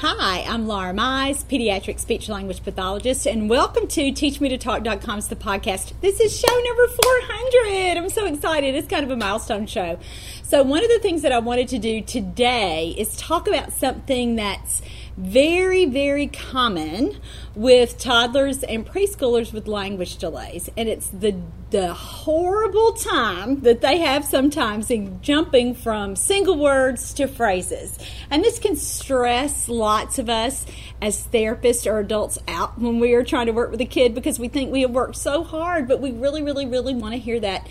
Hi, I'm Laura Mize, pediatric speech language pathologist, and welcome to TeachMeToTalk.com's the podcast. This is show number 400. I'm so excited. It's kind of a milestone show. So, one of the things that I wanted to do today is talk about something that's very, very common with toddlers and preschoolers with language delays. And it's the, the horrible time that they have sometimes in jumping from single words to phrases. And this can stress lots of us as therapists or adults out when we are trying to work with a kid because we think we have worked so hard, but we really, really, really want to hear that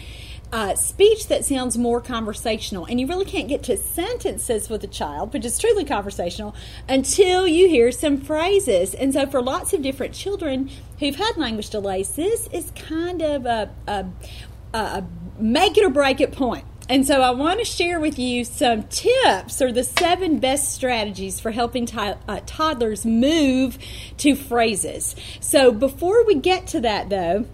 uh, speech that sounds more conversational. And you really can't get to sentences with a child, which is truly conversational, until you hear some phrases. And so, for lots of different children who've had language delays, this is kind of a, a, a make it or break it point. And so I want to share with you some tips or the seven best strategies for helping uh, toddlers move to phrases. So before we get to that, though,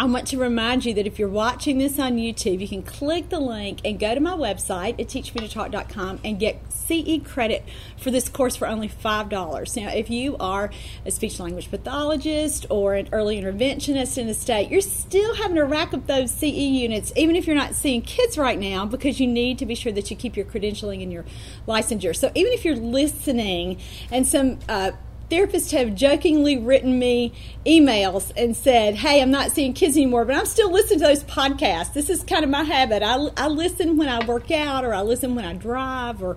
I want to remind you that if you're watching this on YouTube, you can click the link and go to my website at teachmetotalk.com and get CE credit for this course for only $5. Now, if you are a speech language pathologist or an early interventionist in the state, you're still having to rack up those CE units, even if you're not seeing kids right now, because you need to be sure that you keep your credentialing and your licensure. So, even if you're listening and some uh, therapists have jokingly written me emails and said, Hey, I'm not seeing kids anymore, but I'm still listening to those podcasts. This is kind of my habit. I, I listen when I work out or I listen when I drive or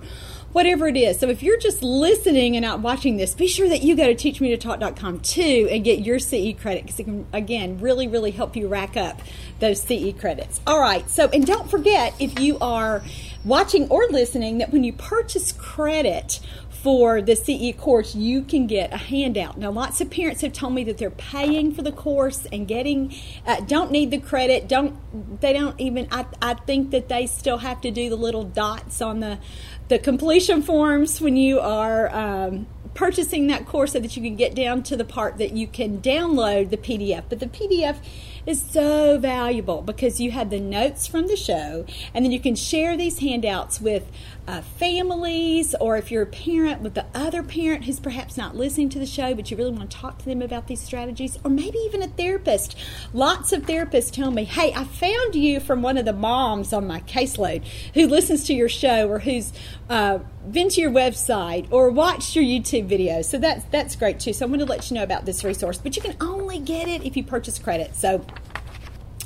whatever it is. So if you're just listening and not watching this, be sure that you go to teachmetotalk.com too and get your CE credit because it can, again, really, really help you rack up those CE credits. All right. So, and don't forget if you are watching or listening that when you purchase credit for the CE course, you can get a handout. Now, lots of parents have told me that they're paying for the course and getting uh, don't need the credit. Don't they don't even? I, I think that they still have to do the little dots on the the completion forms when you are. Um, purchasing that course so that you can get down to the part that you can download the PDF. But the PDF is so valuable because you have the notes from the show and then you can share these handouts with uh, families or if you're a parent with the other parent who's perhaps not listening to the show but you really want to talk to them about these strategies or maybe even a therapist. Lots of therapists tell me hey i found you from one of the moms on my caseload who listens to your show or who's uh, been to your website or watched your youtube videos so that's that's great too. So i'm going to let you know about this resource but you can only get it if you purchase credit. So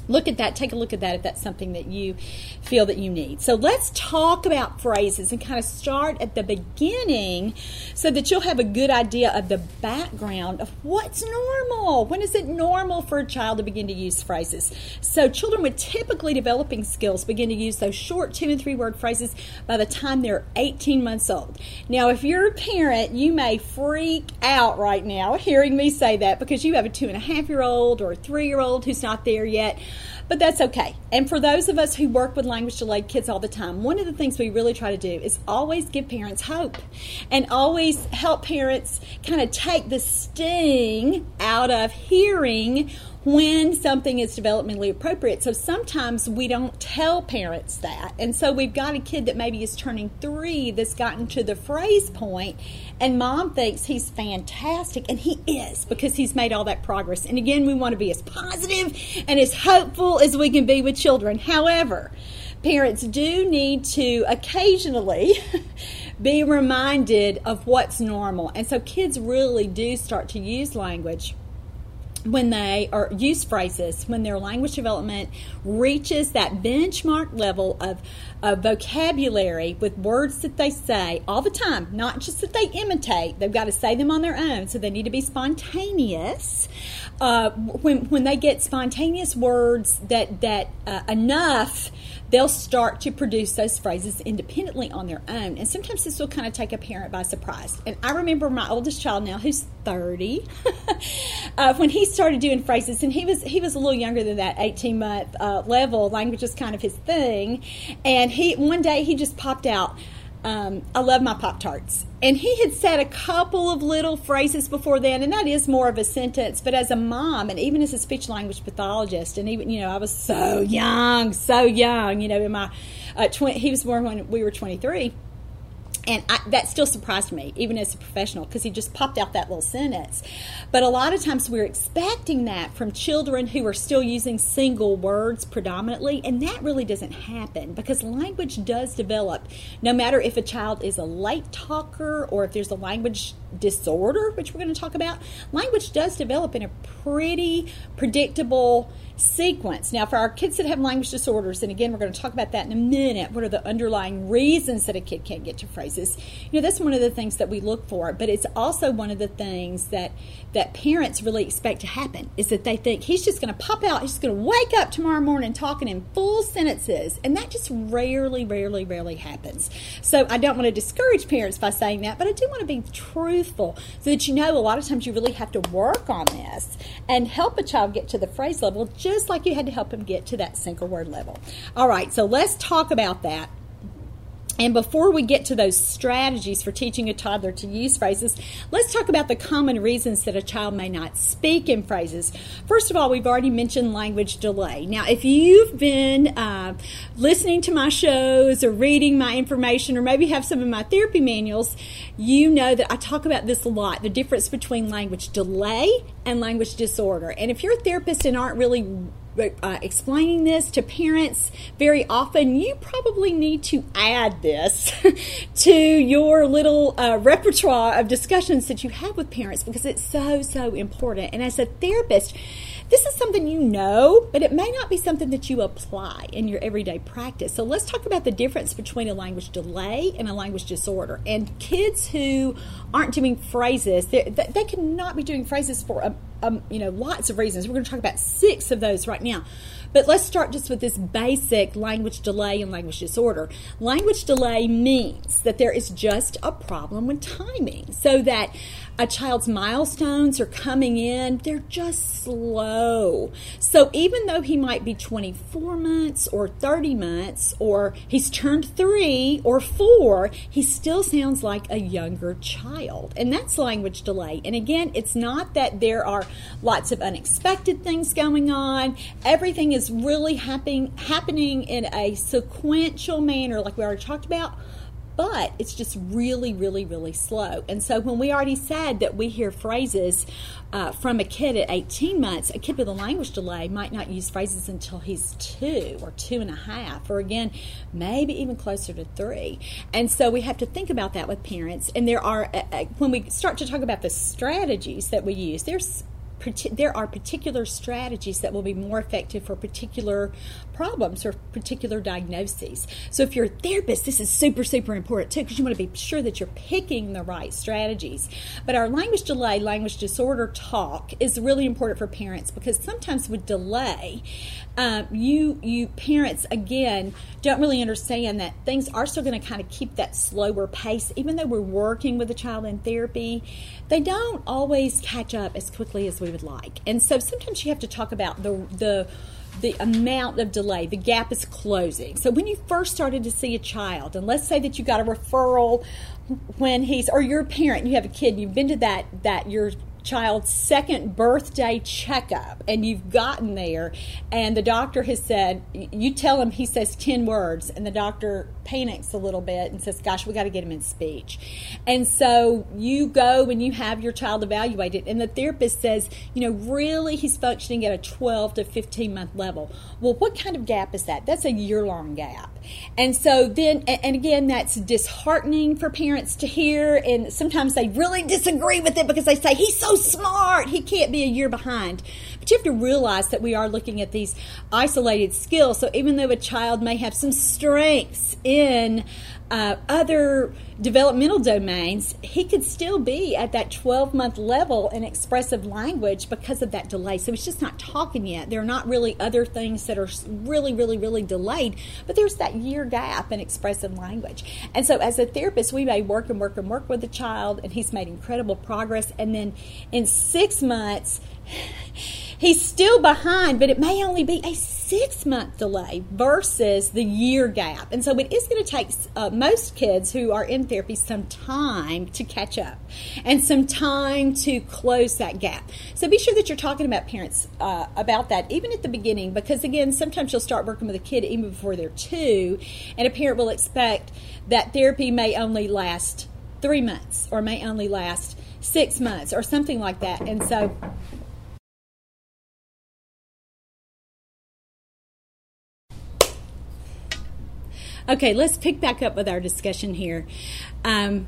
look at that take a look at that if that's something that you feel that you need. So let's talk about phrases and kind of start at the beginning so that you'll have a good idea of the background of what's normal. When is it normal for a child to begin to use phrases? So children with typically developing skills begin to use those short two and three word phrases by the time they're 18 months old. Now if you're a parent you may freak out right now hearing me say that because you have a two and a half year old or a three year old who's not there yet but that's okay. And for those of us who work with language delayed kids all the time, one of the things we really try to do is always give parents hope and always help parents kind of take the sting out of hearing when something is developmentally appropriate. So sometimes we don't tell parents that. And so we've got a kid that maybe is turning three that's gotten to the phrase point, and mom thinks he's fantastic, and he is because he's made all that progress. And again, we want to be as positive and as hopeful as we can be with children. However, parents do need to occasionally be reminded of what's normal. And so kids really do start to use language when they or use phrases when their language development reaches that benchmark level of, of vocabulary with words that they say all the time not just that they imitate they've got to say them on their own. So they need to be spontaneous uh, when when they get spontaneous words that that uh, enough they'll start to produce those phrases independently on their own. And sometimes this will kind of take a parent by surprise. And I remember my oldest child now, who's 30, uh, when he started doing phrases, and he was he was a little younger than that 18 month uh, level. Language was kind of his thing. And he one day he just popped out um, I love my Pop Tarts. And he had said a couple of little phrases before then, and that is more of a sentence. But as a mom, and even as a speech language pathologist, and even, you know, I was so young, so young, you know, in my, uh, 20, he was born when we were 23 And I, that still surprised me, even as a professional, because he just popped out that little sentence. But a lot of times we're expecting that from children who are still using single words predominantly, and that really doesn't happen because language does develop no matter if a child is a late talker or if there's a language disorder, which we're going to talk about. Language does develop in a pretty predictable sequence. Now, for our kids that have language disorders, and again, we're going to talk about that in a minute. What are the underlying reasons that a kid can't get to phrases? You know, that's one of the things that we look for, but it's also one of the things that that parents really expect to happen is that they think he's just going to pop out, he's just going to wake up tomorrow morning talking in full sentences, and that just rarely, rarely, rarely happens. So I don't want to discourage parents by saying that, but I do want to be truthful so that you know a lot of times you really have to work on this and help a child get to the phrase level just like you had to help him get to that single word level. All right, so let's talk about that. And before we get to those strategies for teaching a toddler to use phrases, let's talk about the common reasons that a child may not speak in phrases. First of all, we've already mentioned language delay. Now, if you've been uh, listening to my shows or reading my information or maybe have some of my therapy manuals, you know that I talk about this a lot the difference between language delay and language disorder. And if you're a therapist and aren't really uh, explaining this to parents very often, you probably need to add this to your little uh, repertoire of discussions that you have with parents because it's so, so important. And as a therapist, this is something you know, but it may not be something that you apply in your everyday practice. So let's talk about the difference between a language delay and a language disorder. And kids who aren't doing phrases, they, they cannot be doing phrases for a, um, you know lots of reasons. We're going to talk about six of those right now. But let's start just with this basic language delay and language disorder. Language delay means that there is just a problem with timing, so that a child's milestones are coming in, they're just slow. So even though he might be 24 months or 30 months, or he's turned three or four, he still sounds like a younger child. And that's language delay. And again, it's not that there are lots of unexpected things going on, everything is really happening, happening in a sequential manner, like we already talked about but it's just really, really, really slow. And so when we already said that we hear phrases uh, from a kid at 18 months, a kid with a language delay might not use phrases until he's two or two and a half, or again, maybe even closer to three. And so we have to think about that with parents. And there are, uh, uh when we start to talk about the strategies that we use, there's there are particular strategies that will be more effective for particular problems or particular diagnoses. So, if you're a therapist, this is super, super important too because you want to be sure that you're picking the right strategies. But our language delay, language disorder talk is really important for parents because sometimes with delay, um, you you parents again don't really understand that things are still going to kind of keep that slower pace, even though we're working with a child in therapy. They don't always catch up as quickly as we would like, and so sometimes you have to talk about the the the amount of delay, the gap is closing. So when you first started to see a child, and let's say that you got a referral when he's or you're a parent, you have a kid, you've been to that that your child's second birthday checkup and you've gotten there and the doctor has said you tell him he says 10 words and the doctor panics a little bit and says gosh we got to get him in speech. And so you go and you have your child evaluated and the therapist says you know really he's functioning at a 12 to 15 month level. Well what kind of gap is that? That's a year long gap. And so then, and again, that's disheartening for parents to hear. And sometimes they really disagree with it because they say, he's so smart, he can't be a year behind. But you have to realize that we are looking at these isolated skills. So even though a child may have some strengths in uh, other developmental domains, he could still be at that 12 month level in expressive language because of that delay. So he's just not talking yet. There are not really other things that are really, really, really delayed, but there's that year gap in expressive language. And so as a therapist, we may work and work and work with the child, and he's made incredible progress. And then in six months, he's still behind, but it may only be a six month delay versus the year gap. And so it is going to take uh, most kids who are in therapy some time to catch up and some time to close that gap. So be sure that you're talking about parents uh, about that even at the beginning because, again, sometimes you'll start working with a kid even before they're two, and a parent will expect that therapy may only last three months or may only last six months or something like that. And so Okay, let's pick back up with our discussion here. Um,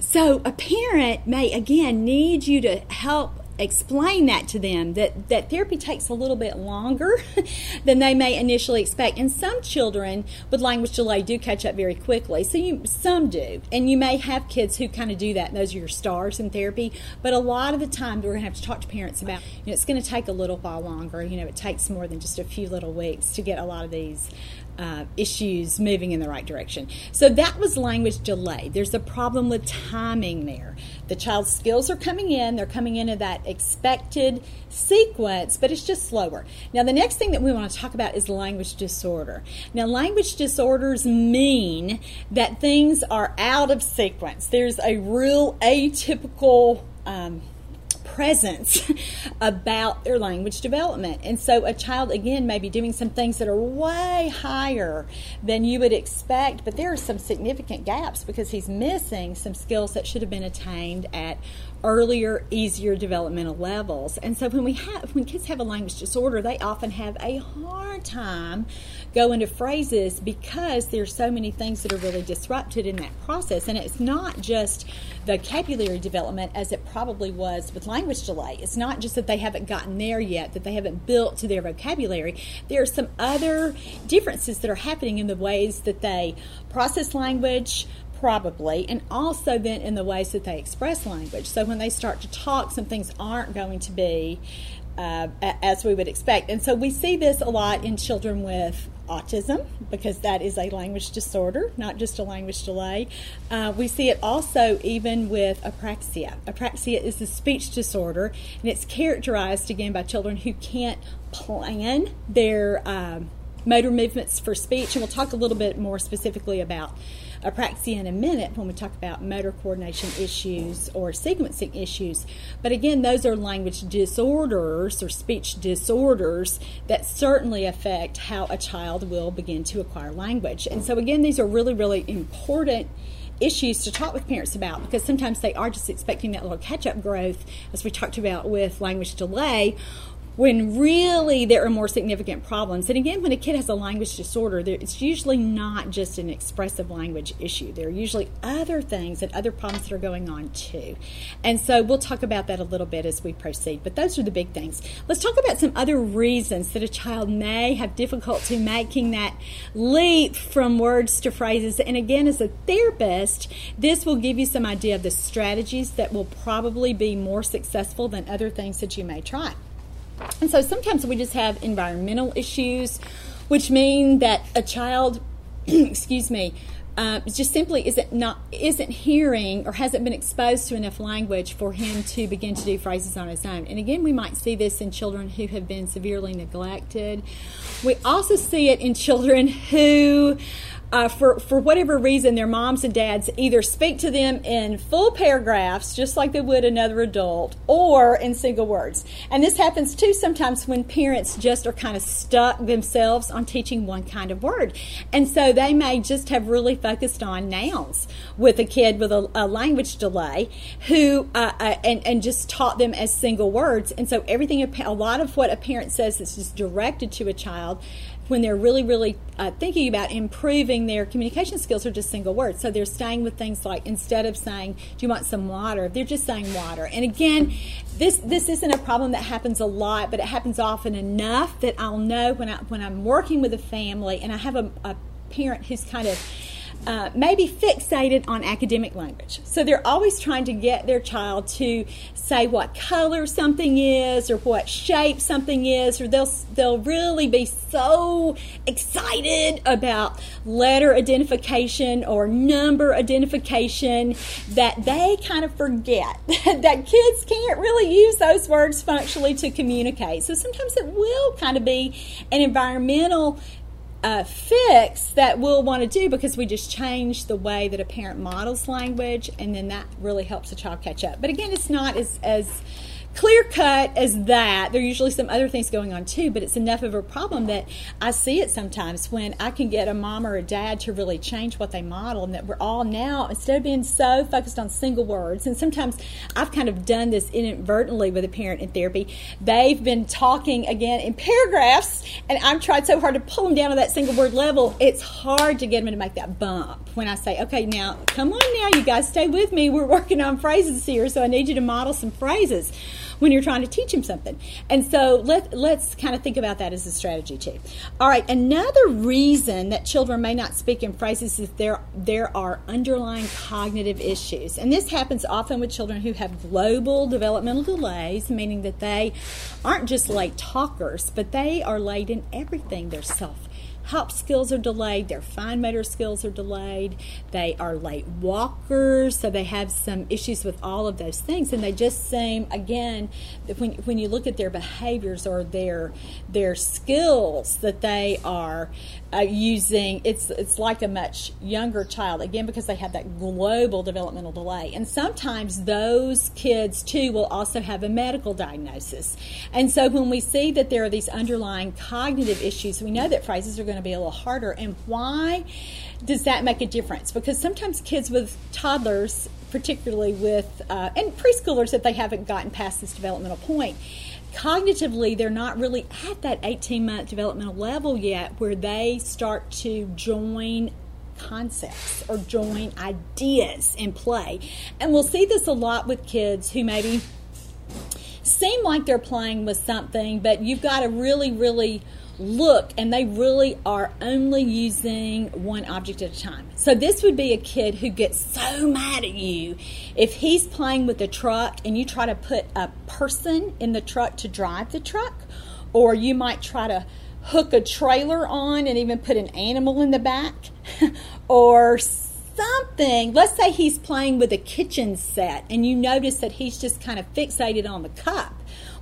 so, a parent may again need you to help explain that to them that, that therapy takes a little bit longer than they may initially expect. And some children with language delay do catch up very quickly. So you some do. And you may have kids who kind of do that those are your stars in therapy. But a lot of the time we're gonna have to talk to parents about you know, it's gonna take a little while longer. You know, it takes more than just a few little weeks to get a lot of these uh, issues moving in the right direction. So that was language delay. There's a problem with timing there. The child's skills are coming in, they're coming into that expected sequence, but it's just slower. Now, the next thing that we want to talk about is language disorder. Now, language disorders mean that things are out of sequence, there's a real atypical. Um, presence about their language development. And so a child, again, may be doing some things that are way higher than you would expect, but there are some significant gaps because he's missing some skills that should have been attained at earlier, easier developmental levels. And so when we have when kids have a language disorder, they often have a hard time going to phrases because there's so many things that are really disrupted in that process. And it's not just vocabulary development as it probably was with language delay. It's not just that they haven't gotten there yet, that they haven't built to their vocabulary. There are some other differences that are happening in the ways that they process language, probably, and also then in the ways that they express language. So when they start to talk, some things aren't going to be uh, as we would expect. And so we see this a lot in children with autism because that is a language disorder, not just a language delay. Uh, we see it also even with apraxia. Apraxia is a speech disorder, and it's characterized again by children who can't plan their um, motor movements for speech. And we'll talk a little bit more specifically about apraxia in a minute when we talk about motor coordination issues or sequencing issues. But again, those are language disorders or speech disorders that certainly affect how a child will begin to acquire language. And so, again, these are really, really important issues to talk with parents about because sometimes they are just expecting that little catch up growth, as we talked about with language delay, when really there are more significant problems. And again, when a kid has a language disorder, it's usually not just an expressive language issue. There are usually other things and other problems that are going on too. And so we'll talk about that a little bit as we proceed. But those are the big things. Let's talk about some other reasons that a child may have difficulty making that leap from words to phrases. And again, as a therapist, this will give you some idea of the strategies that will probably be more successful than other things that you may try. And so sometimes we just have environmental issues, which mean that a child, excuse me, uh, just simply isn't not isn't hearing or hasn't been exposed to enough language for him to begin to do phrases on his own. And again, we might see this in children who have been severely neglected. We also see it in children who uh, for, for whatever reason, their moms and dads either speak to them in full paragraphs, just like they would another adult, or in single words. And this happens too sometimes when parents just are kind of stuck themselves on teaching one kind of word. And so they may just have really focused on nouns with a kid with a, a language delay who, uh, uh, and, and just taught them as single words. And so everything, a lot of what a parent says is just directed to a child when they're really, really uh, thinking about improving their communication skills are just single words. So they're staying with things like instead of saying, "Do you want some water?" they're just saying water. And again, this this isn't a problem that happens a lot, but it happens often enough that I'll know when I when I'm working with a family and I have a, a parent who's kind of uh, maybe fixated on academic language. So they're always trying to get their child to say what color something is or what shape something is, or they'll they'll really be so excited about letter identification or number identification that they kind of forget that kids can't really use those words functionally to communicate. So sometimes it will kind of be an environmental uh, fix that we'll want to do because we just change the way that a parent models language, and then that really helps the child catch up. But again, it's not as as clear cut as that. There are usually some other things going on too, but it's enough of a problem that I see it sometimes when I can get a mom or a dad to really change what they model, and that we're all now, instead of being so focused on single words, and sometimes I've kind of done this inadvertently with a parent in therapy, they've been talking again in paragraphs, and I've tried so hard to pull them down to that single word level, it's hard to get them to make that bump when I say, okay, now come on now, you guys stay with me. We're working on phrases here, so I need you to model some phrases when you're trying to teach them something. And so let, let's kind of think about that as a strategy too. All right, another reason that children may not speak in phrases is there, there are underlying cognitive issues. And this happens often with children who have global developmental delays, meaning that they aren't just late talkers, but they are late in everything. They're self help skills are delayed, their fine motor skills are delayed, they are late walkers, so they have some issues with all of those things. And they just seem, again, when, when you look at their behaviors or their their skills that they are uh, using, it's it's like a much younger child again because they have that global developmental delay. And sometimes those kids too will also have a medical diagnosis. And so when we see that there are these underlying cognitive issues, we know that phrases are going to be a little harder. And why does that make a difference? Because sometimes kids with toddlers, particularly with uh, and preschoolers, if they haven't gotten past this developmental point cognitively they're not really at that 18 month developmental level yet where they start to join concepts or join ideas in play. And we'll see this a lot with kids who maybe seem like they're playing with something but you've got to really really look and they really are only using one object at a time. So this would be a kid who gets so mad at you if he's playing with the truck and you try to put a person in the truck to drive the truck or you might try to hook a trailer on and even put an animal in the back or something. Let's say he's playing with a kitchen set and you notice that he's just kind of fixated on the cup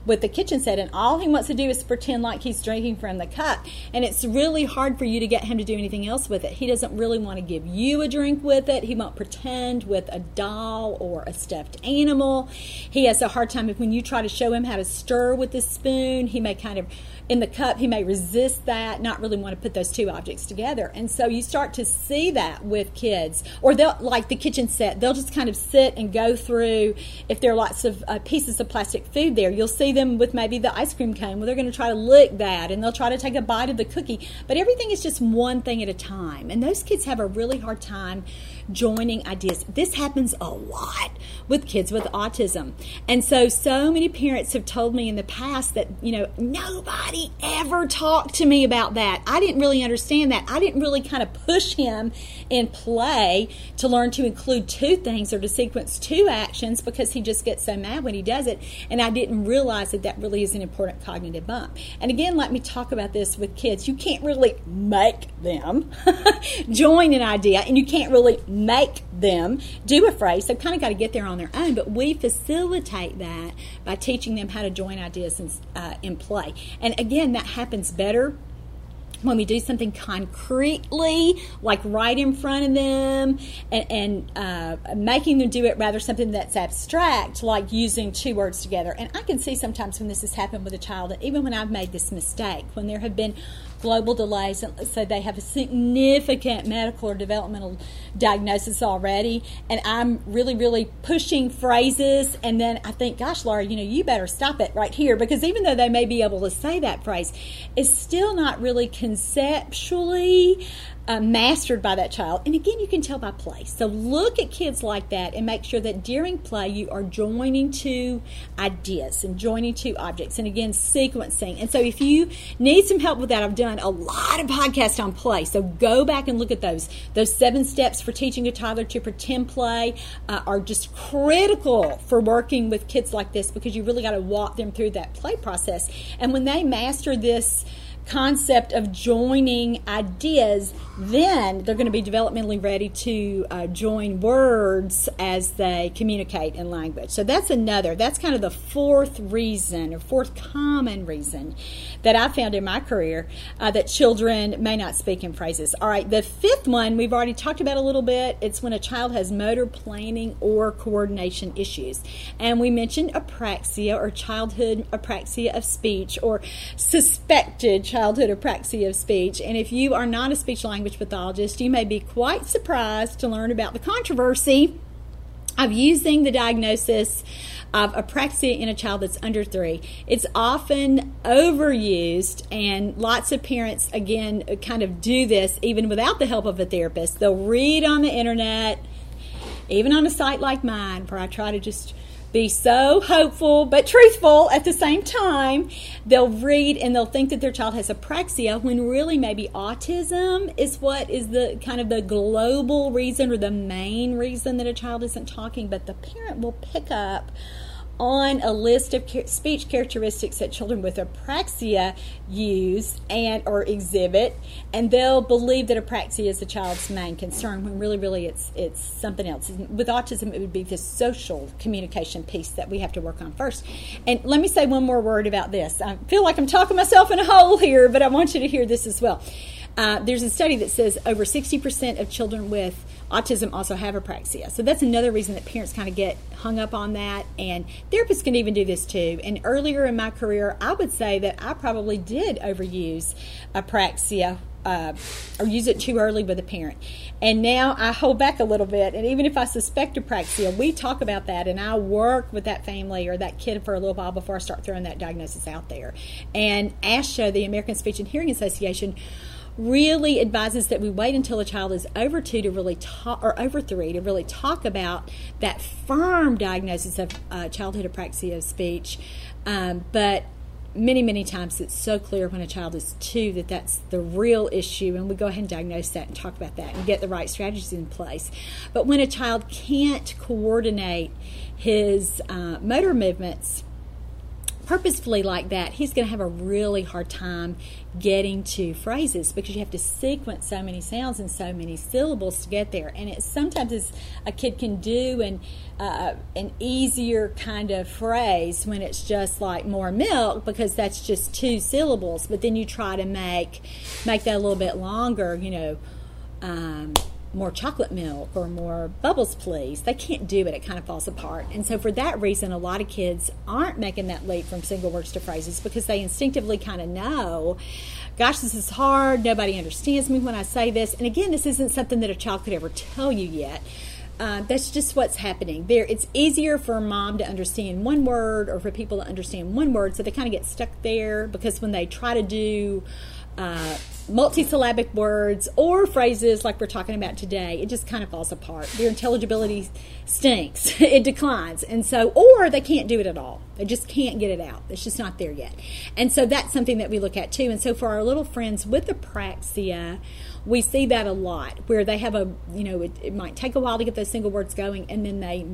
with the kitchen set, and all he wants to do is pretend like he's drinking from the cup. And it's really hard for you to get him to do anything else with it. He doesn't really want to give you a drink with it. He won't pretend with a doll or a stuffed animal. He has a hard time if when you try to show him how to stir with the spoon, he may kind of in the cup, he may resist that, not really want to put those two objects together. And so you start to see that with kids, or they'll like the kitchen set, they'll just kind of sit and go through. If there are lots of uh, pieces of plastic food there, you'll see them with maybe the ice cream cone where they're going to try to lick that and they'll try to take a bite of the cookie. But everything is just one thing at a time. And those kids have a really hard time joining ideas. This happens a lot with kids with autism. And so, so many parents have told me in the past that, you know, nobody ever talked to me about that. I didn't really understand that. I didn't really kind of push him in play to learn to include two things or to sequence two actions because he just gets so mad when he does it. And I didn't realize that that really is an important cognitive bump. And again, let me talk about this with kids. You can't really make them join an idea, and you can't really make them do a phrase. They've kind of got to get there on their own, but we facilitate that by teaching them how to join ideas in, uh, in play. And again, that happens better when we do something concretely, like right in front of them, and, and uh, making them do it rather something that's abstract, like using two words together. And I can see sometimes when this has happened with a child, that even when I've made this mistake, when there have been global delays, so they have a significant medical or developmental diagnosis already, and I'm really, really pushing phrases, and then I think, gosh, Laura, you know, you better stop it right here because even though they may be able to say that phrase, it's still not really conceptually uh, mastered by that child. And again, you can tell by play. So look at kids like that and make sure that during play you are joining two ideas and joining two objects. And again, sequencing. And so if you need some help with that, I've done a lot of podcasts on play. So go back and look at those. Those seven steps for teaching a toddler to pretend play uh, are just critical for working with kids like this because you really got to walk them through that play process. And when they master this, concept of joining ideas, then they're going to be developmentally ready to uh, join words as they communicate in language. So that's another, that's kind of the fourth reason or fourth common reason that I found in my career uh, that children may not speak in phrases. All right, the fifth one we've already talked about a little bit. It's when a child has motor planning or coordination issues. And we mentioned apraxia or childhood apraxia of speech or suspected childhood apraxia of speech. And if you are not a speech language pathologist, you may be quite surprised to learn about the controversy of using the diagnosis of apraxia in a child that's under three. It's often overused, and lots of parents, again, kind of do this even without the help of a therapist. They'll read on the internet, even on a site like mine, where I try to just be so hopeful but truthful at the same time. They'll read and they'll think that their child has apraxia when really maybe autism is what is the kind of the global reason or the main reason that a child isn't talking, but the parent will pick up on a list of speech characteristics that children with apraxia use and or exhibit and they'll believe that apraxia is the child's main concern when really really it's it's something else. With autism it would be the social communication piece that we have to work on first. And let me say one more word about this. I feel like i'm talking myself in a hole here but i want you to hear this as well uh, there's a study that says over 60% of children with autism also have apraxia. So that's another reason that parents kind of get hung up on that. And therapists can even do this too. And earlier in my career, I would say that I probably did overuse apraxia uh, or use it too early with a parent. And now I hold back a little bit. And even if I suspect apraxia, we talk about that and I work with that family or that kid for a little while before I start throwing that diagnosis out there. And ASHA, the American Speech and Hearing Association, really advises that we wait until a child is over two to really talk, or over three to really talk about that firm diagnosis of uh, childhood apraxia of speech. Um, but many, many times it's so clear when a child is two that that's the real issue, and we go ahead and diagnose that and talk about that and get the right strategies in place. But when a child can't coordinate his uh, motor movements, purposefully like that, he's going to have a really hard time getting to phrases because you have to sequence so many sounds and so many syllables to get there. And it sometimes is a kid can do an uh, an easier kind of phrase when it's just like more milk because that's just two syllables. But then you try to make make that a little bit longer, you know. Um, more chocolate milk or more bubbles, please. They can't do it. It kind of falls apart. And so, for that reason, a lot of kids aren't making that leap from single words to phrases because they instinctively kind of know, gosh, this is hard. Nobody understands me when I say this. And again, this isn't something that a child could ever tell you yet. Uh, that's just what's happening there. It's easier for mom to understand one word or for people to understand one word, so they kind of get stuck there because when they try to do uh, multisyllabic words or phrases like we're talking about today, it just kind of falls apart. Their intelligibility stinks, it declines. And so, or they can't do it at all. They just can't get it out. It's just not there yet. And so, that's something that we look at too. And so, for our little friends with apraxia, we see that a lot where they have a, you know, it, it might take a while to get those single words going and then they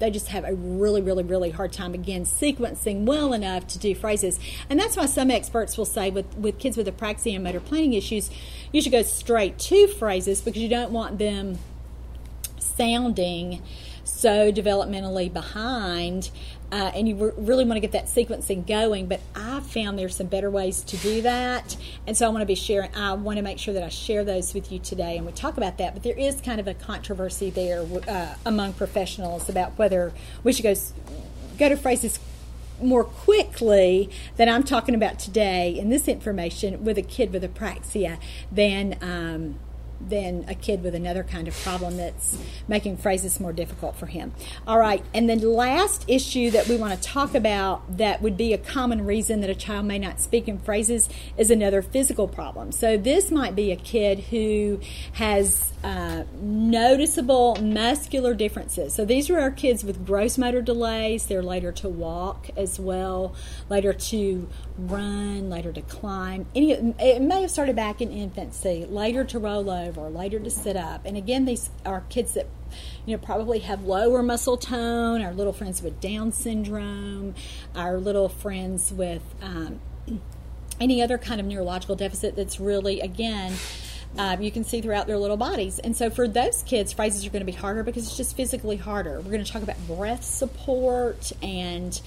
they just have a really, really, really hard time again sequencing well enough to do phrases. And that's why some experts will say with, with kids with apraxia and motor planning issues, you should go straight to phrases because you don't want them sounding so developmentally behind uh, and you re- really want to get that sequencing going. But I found there's some better ways to do that, and so I want to be sharing. I want to make sure that I share those with you today, and we talk about that. But there is kind of a controversy there uh, among professionals about whether we should go go to phrases more quickly than I'm talking about today in this information with a kid with apraxia than um, than a kid with another kind of problem that's making phrases more difficult for him. All right, and then last issue that we want to talk about that would be a common reason that a child may not speak in phrases is another physical problem. So this might be a kid who has uh, noticeable muscular differences. So these are our kids with gross motor delays. They're later to walk as well, later to run, later to climb. Any, it may have started back in infancy, later to roll over, later to sit up. And again, these are kids that you know probably have lower muscle tone. Our little friends with Down syndrome, our little friends with um, any other kind of neurological deficit that's really again um, you can see throughout their little bodies. And so for those kids, phrases are going to be harder because it's just physically harder. We're going to talk about breath support and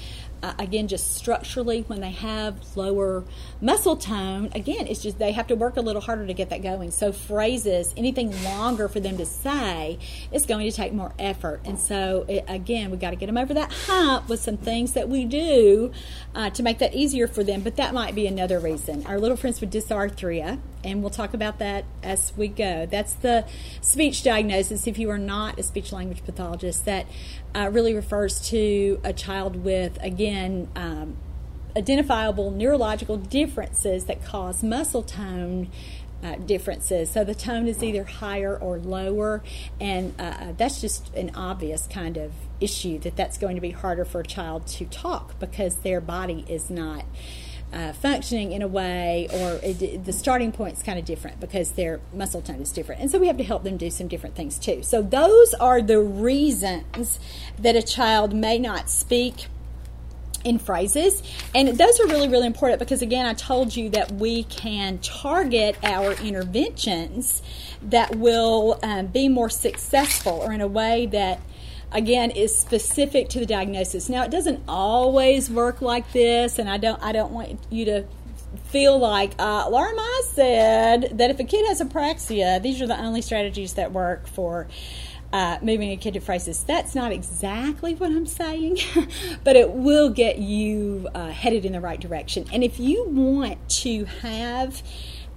uh, again, just structurally, when they have lower muscle tone, again, it's just they have to work a little harder to get that going. So, phrases, anything longer for them to say, is going to take more effort. And so, it, again, we got to get them over that hump with some things that we do uh, to make that easier for them. But that might be another reason. Our little friends with dysarthria, and we'll talk about that as we go. That's the speech diagnosis. If you are not a speech language pathologist, that uh, really refers to a child with, again, um, identifiable neurological differences that cause muscle tone uh, differences. So the tone is either higher or lower, and uh, uh, that's just an obvious kind of issue that that's going to be harder for a child to talk because their body is not uh, functioning in a way, or it, the starting point is kind of different because their muscle tone is different. And so we have to help them do some different things too. So those are the reasons that a child may not speak in phrases. And those are really, really important because, again, I told you that we can target our interventions that will um, be more successful or in a way that again is specific to the diagnosis. Now it doesn't always work like this, and I don't I don't want you to feel like uh, Laura Mize said that if a kid has apraxia, these are the only strategies that work for. Uh, moving a kid to phrases. That's not exactly what I'm saying, but it will get you uh, headed in the right direction. And if you want to have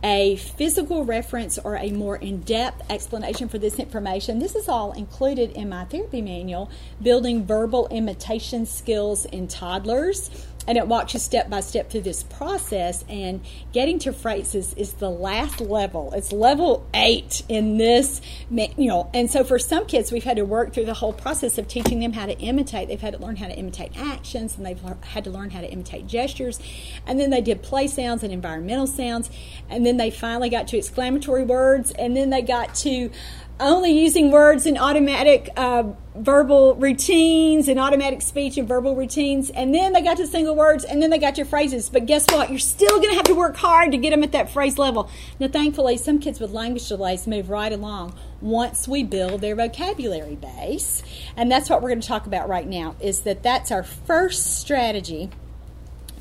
a physical reference or a more in depth explanation for this information, this is all included in my therapy manual, Building Verbal Imitation Skills in Toddlers and it walks you step by step through this process. And getting to phrases is the last level. It's level eight in this manual. And so for some kids, we've had to work through the whole process of teaching them how to imitate. They've had to learn how to imitate actions, and they've had to learn how to imitate gestures. And then they did play sounds and environmental sounds. And then they finally got to exclamatory words. And then they got to only using words in automatic uh, verbal routines and automatic speech and verbal routines. And then they got to single words and then they got to phrases. But guess what? You're still going to have to work hard to get them at that phrase level. Now, thankfully, some kids with language delays move right along once we build their vocabulary base. And that's what we're going to talk about right now is that that's our first strategy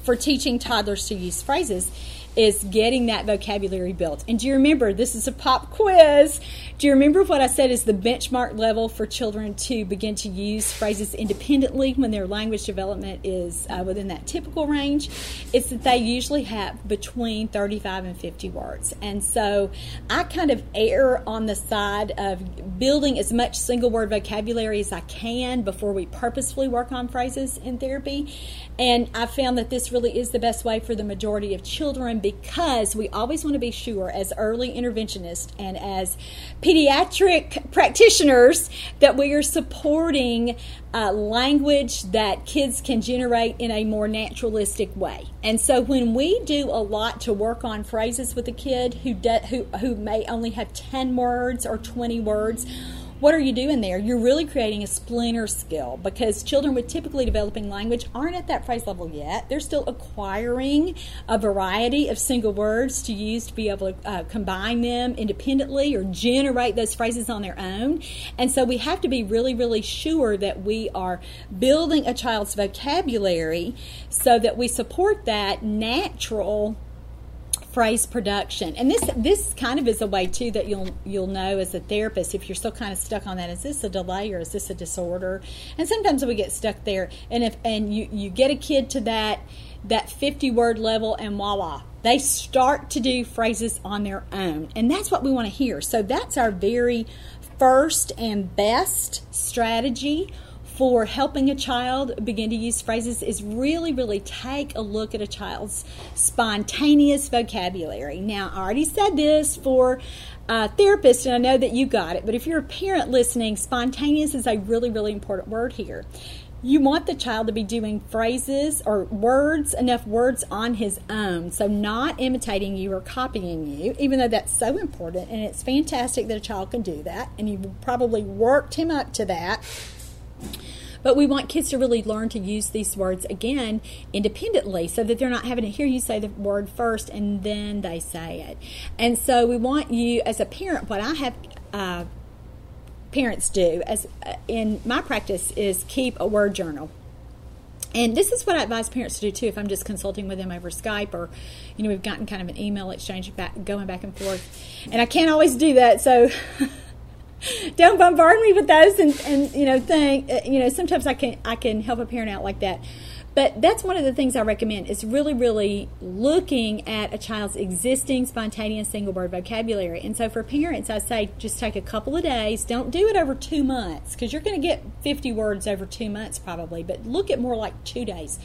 for teaching toddlers to use phrases is getting that vocabulary built. And do you remember, this is a pop quiz. Do you remember what I said is the benchmark level for children to begin to use phrases independently when their language development is uh, within that typical range? It's that they usually have between 35 and 50 words. And so I kind of err on the side of building as much single word vocabulary as I can before we purposefully work on phrases in therapy. And I found that this really is the best way for the majority of children because we always want to be sure, as early interventionists and as pediatric practitioners, that we are supporting uh, language that kids can generate in a more naturalistic way. And so when we do a lot to work on phrases with a kid who, de- who, who may only have 10 words or 20 words, what are you doing there? You're really creating a splinter skill because children with typically developing language aren't at that phrase level yet. They're still acquiring a variety of single words to use to be able to uh, combine them independently or generate those phrases on their own. And so we have to be really, really sure that we are building a child's vocabulary so that we support that natural phrase production. And this this kind of is a way too that you'll you'll know as a therapist if you're still kind of stuck on that. Is this a delay or is this a disorder? And sometimes we get stuck there. And if and you you get a kid to that that 50 word level and voila they start to do phrases on their own and that's what we want to hear so that's our very first and best strategy for helping a child begin to use phrases is really, really take a look at a child's spontaneous vocabulary. Now, I already said this for a therapist, and I know that you got it, but if you're a parent listening, spontaneous is a really, really important word here. You want the child to be doing phrases or words, enough words on his own. So, not imitating you or copying you, even though that's so important. And it's fantastic that a child can do that. And you probably worked him up to that but we want kids to really learn to use these words again independently so that they're not having to hear you say the word first and then they say it. And so we want you, as a parent, what I have. Uh, parents do as uh, in my practice is keep a word journal and this is what I advise parents to do too if I'm just consulting with them over Skype or, you know, we've gotten kind of an email exchange back, going back and forth. And I can't always do that. So don't bombard me with those and, and you know think uh, you know sometimes I can I can help a parent out like that. But that's one of the things I recommend is really, really looking at a child's existing spontaneous single word vocabulary. And so for parents, I say just take a couple of days. Don't do it over two months because you're going to get 50 words over two months probably, but look at more like two days.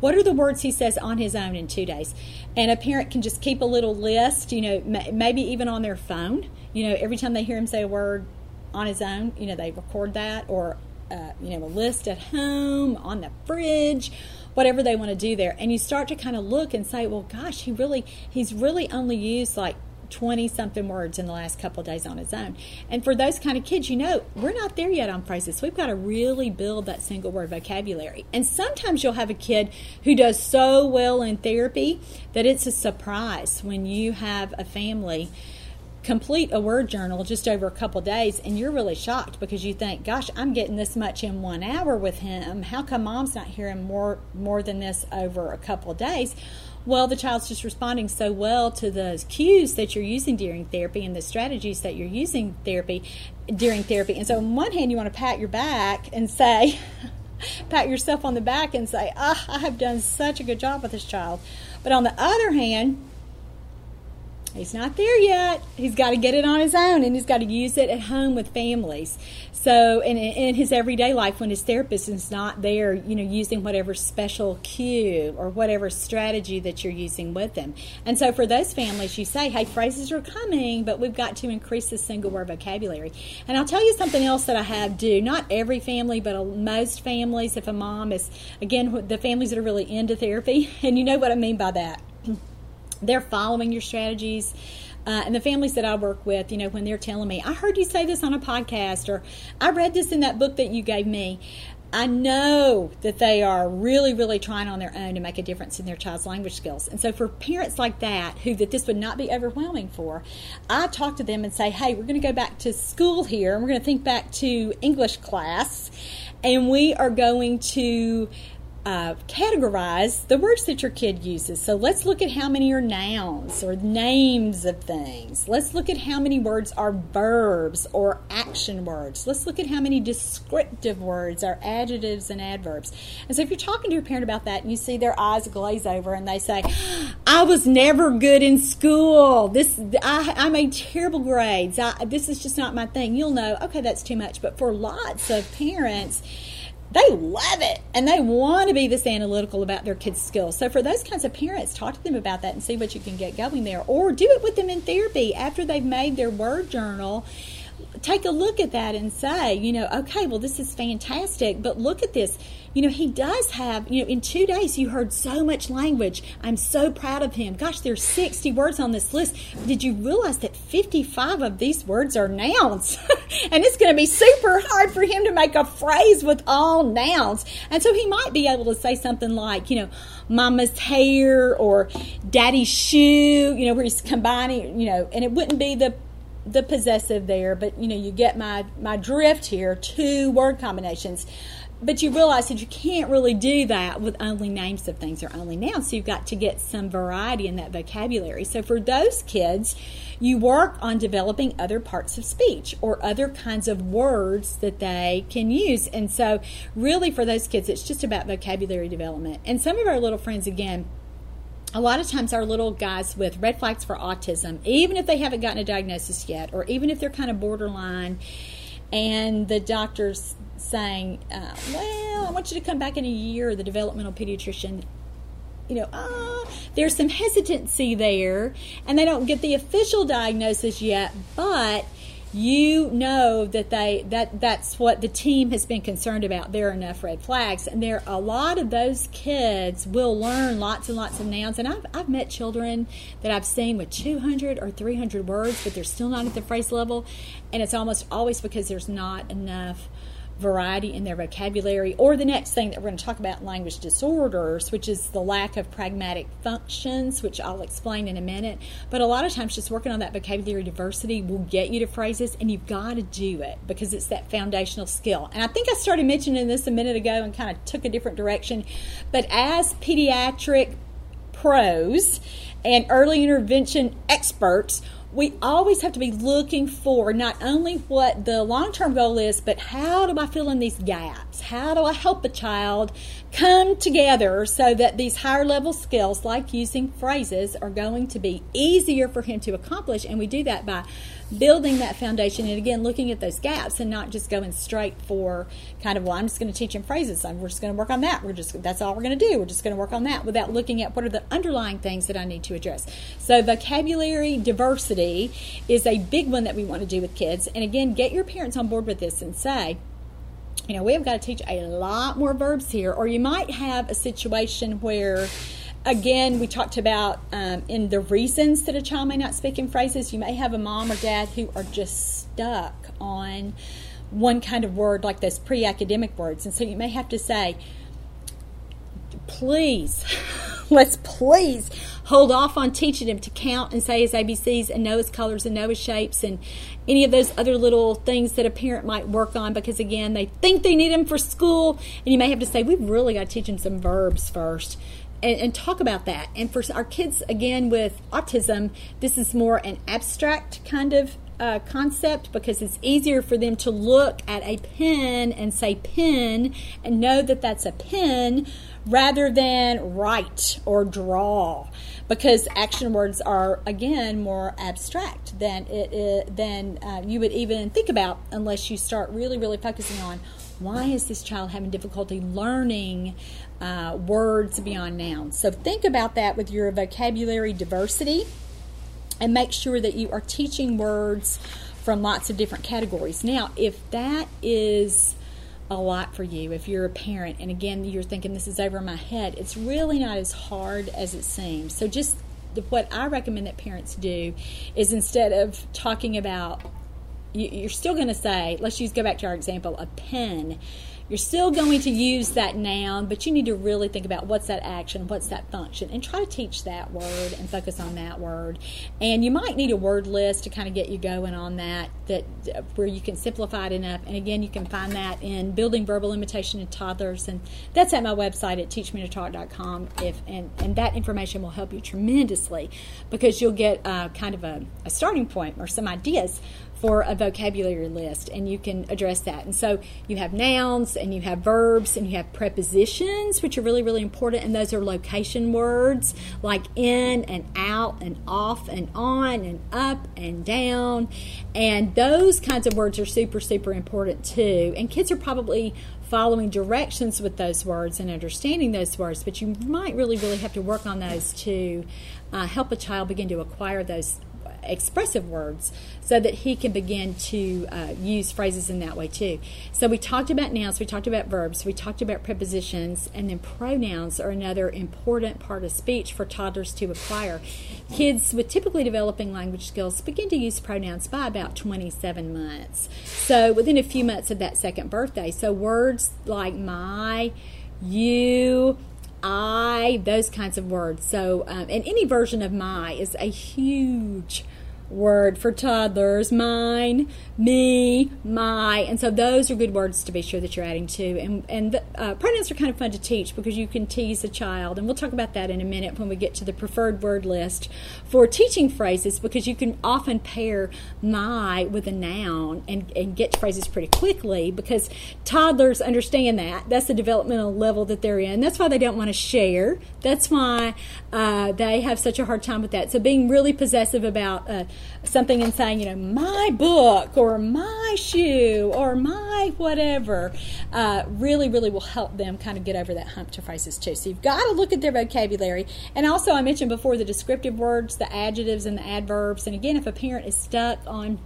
What are the words he says on his own in two days? And a parent can just keep a little list, you know, maybe even on their phone you know, every time they hear him say a word on his own, you know, they record that or, uh, you know, a list at home, on the fridge, whatever they want to do there. And you start to kind of look and say, well, gosh, he really, he's really only used like 20 something words in the last couple days on his own. And for those kind of kids, you know, we're not there yet on phrases. We've got to really build that single word vocabulary. And sometimes you'll have a kid who does so well in therapy that it's a surprise when you have a family complete a word journal just over a couple days and you're really shocked because you think gosh i'm getting this much in one hour with him. How come mom's not hearing more more than this over a couple days? Well the child's just responding so well to the cues that you're using during therapy and the strategies that you're using therapy during therapy. And so on one hand you want to pat your back and say pat yourself on the back and say ah i have done such a good job with this child. But on the other hand He's not there yet. He's got to get it on his own and he's got to use it at home with families. So, in, in his everyday life, when his therapist is not there, you know, using whatever special cue or whatever strategy that you're using with them. And so, for those families, you say, hey, phrases are coming, but we've got to increase the single word vocabulary. And I'll tell you something else that I have do. Not every family, but most families, if a mom is, again, the families that are really into therapy, and you know what I mean by that they're following your strategies. Uh, and the families that I work with, you know, when they're telling me, I heard you say this on a podcast, or I read this in that book that you gave me, I know that they are really, really trying on their own to make a difference in their child's language skills. And so for parents like that, who that this would not be overwhelming for, I talk to them and say, hey, we're going to go back to school here, and we're going to think back to English class, and we are going to uh, categorize the words that your kid uses. So let's look at how many are nouns or names of things. Let's look at how many words are verbs or action words. Let's look at how many descriptive words are adjectives and adverbs. And so if you're talking to your parent about that and you see their eyes glaze over and they say, I was never good in school. This I, I made terrible grades. I, this is just not my thing. You'll know, okay, that's too much. But for lots of parents, they love it and they want to be this analytical about their kids' skills. So, for those kinds of parents, talk to them about that and see what you can get going there. Or do it with them in therapy after they've made their word journal take a look at that and say, you know, okay, well, this is fantastic, but look at this. You know, he does have, you know, in two days you heard so much language. I'm so proud of him. Gosh, there's 60 words on this list. Did you realize that 55 of these words are nouns? and it's going to be super hard for him to make a phrase with all nouns. And so he might be able to say something like, you know, mama's hair or daddy's shoe, you know, where he's combining, you know, and it wouldn't be the the possessive there, but you know, you get my my drift here. Two word combinations. But you realize that you can't really do that with only names of things or only nouns. So you've got to get some variety in that vocabulary. So for those kids, you work on developing other parts of speech or other kinds of words that they can use. And so, really, for those kids, it's just about vocabulary development. And some of our little friends, again, a lot of times our little guys with red flags for autism, even if they haven't gotten a diagnosis yet, or even if they're kind of borderline, and the doctor's saying, uh, Well, I want you to come back in a year, the developmental pediatrician. You know, ah, there's some hesitancy there, and they don't get the official diagnosis yet, but you know that they that that's what the team has been concerned about. There are enough red flags. And there a lot of those kids will learn lots and lots of nouns. And I've, I've met children that i've seen with 200 or 300 words but they're still not at the phrase level. And it's almost always because there's not enough variety in their vocabulary, or the next thing that we're going to talk about language disorders, which is the lack of pragmatic functions, which I'll explain in a minute. But a lot of times, just working on that vocabulary diversity will get you to phrases, and you've got to do it because it's that foundational skill. And I think I started mentioning this a minute ago and kind of took a different direction. But as pediatric pros and early intervention experts, we always have to be looking for not only what the long term goal is, but how do I fill in these gaps? How do I help a child come together so that these higher level skills, like using phrases, are going to be easier for him to accomplish? And we do that by building that foundation and again looking at those gaps and not just going straight for kind of well i'm just going to teach him phrases. I'm we're just going to work on that. We're just that's all we're going to do. We're just going to work on that without looking at what are the underlying things that i need to address. So vocabulary diversity is a big one that we want to do with kids. And again get your parents on board with this and say you know we have got to teach a lot more verbs here or you might have a situation where again, we talked about um, in the reasons that a child may not speak in phrases, you may have a mom or dad who are just stuck on one kind of word, like those pre academic words. And so you may have to say, please, let's please hold off on teaching him to count and say his ABCs and know his colors and know his shapes and any of those other little things that a parent might work on because, again, they think they need him for school. And you may have to say, we've really got to teach him some verbs first and, and, talk about that. And for our kids, again, with autism, this is more an abstract kind of uh, concept because it's easier for them to look at a pen and say pen and know that that's a pen rather than write or draw because action words are again more abstract than it, than uh, you would even think about unless you start really really focusing on why is this child having difficulty learning uh, words beyond nouns? So think about that with your vocabulary diversity and make sure that you are teaching words from lots of different categories. Now, if that is a lot for you, if you're a parent, and again, you're thinking this is over my head, it's really not as hard as it seems. So, just what I recommend that parents do is instead of talking about you're still going to say, let's use go back to our example, a pen. You're still going to use that noun, but you need to really think about what's that action, what's that function, and try to teach that word and focus on that word. And you might need a word list to kind of get you going on that, that where you can simplify it enough. And again, you can find that in Building Verbal Imitation in Toddlers, and that's at my website at teachmetotalk.com. If and and that information will help you tremendously because you'll get uh, kind of a, a starting point or some ideas for a vocabulary list and you can address that. And so you have nouns and you have verbs and you have prepositions, which are really, really important. And those are location words like in and out and off and on and up and down. And those kinds of words are super, super important too. And kids are probably following directions with those words and understanding those words, but you might really, really have to work on those to uh, help a child begin to acquire those expressive words so that he can begin to uh, use phrases in that way too. So we talked about nouns, we talked about verbs, we talked about prepositions, and then pronouns are another important part of speech for toddlers to acquire. Kids with typically developing language skills begin to use pronouns by about 27 months. So within a few months of that second birthday. So words like my, you, I, those kinds of words. So, um, and any version of my is a huge word for toddlers mine, me, my. And so those are good words to be sure that you're adding to. And, and the, uh, pronouns are kind of fun to teach because you can tease a child. And we'll talk about that in a minute when we get to the preferred word list for teaching phrases because you can often pair my with a noun and, and get phrases pretty quickly because toddlers understand that. That's the developmental level that they're in. That's why they don't want to share. That's why uh, they have such a hard time with that. So being really possessive about uh, something and saying, you know, my book or my shoe or my whatever, uh, really, really will help them kind of get over that hump to phrases too. So you've got to look at their vocabulary. And also, I mentioned before the descriptive words, the adjectives, and the adverbs. And again, if a parent is stuck on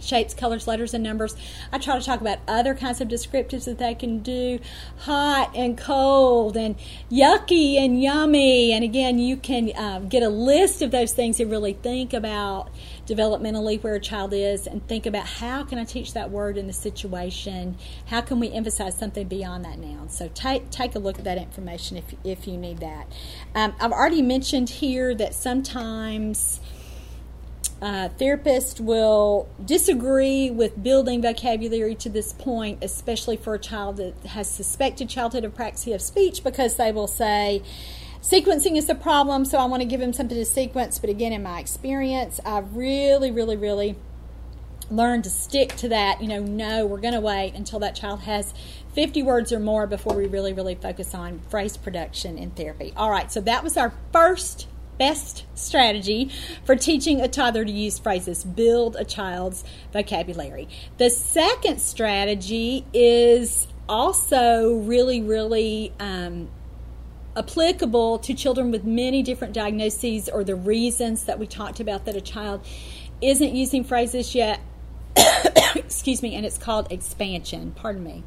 shapes, colors, letters, and numbers. I try to talk about other kinds of descriptives that they can do hot and cold, and yucky and yummy. And again, you can um, get a list of those things and really think about developmentally where a child is and think about how can I teach that word in the situation? How can we emphasize something beyond that noun? So take, take a look at that information if, if you need that. Um, I've already mentioned here that sometimes uh, therapists will disagree with building vocabulary to this point, especially for a child that has suspected childhood apraxia of speech, because they will say, sequencing is the problem, so I want to give him something to sequence. But again, in my experience, I've really, really, really learned to stick to that. You know, no, we're going to wait until that child has 50 words or more before we really, really focus on phrase production in therapy. All right, so that was our first best strategy for teaching a toddler to use phrases build a child's vocabulary. The second strategy is also really, really um, applicable to children with many different diagnoses or the reasons that we talked about that a child isn't using phrases yet. Excuse me, and it's called expansion. Pardon me.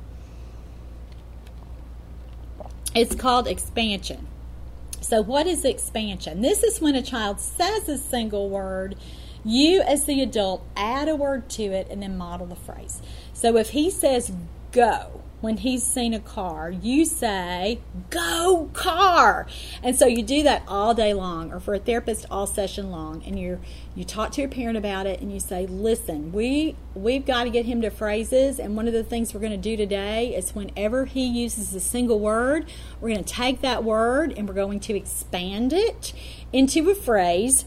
It's called expansion. So, what is expansion? This is when a child says a single word, you as the adult add a word to it and then model the phrase. So, if he says go, when he's seen a car, you say, go car. And so you do that all day long or for a therapist all session long and you you talk to your parent about it and you say, "Listen, we we've got to get him to phrases and one of the things we're going to do today is whenever he uses a single word, we're going to take that word and we're going to expand it into a phrase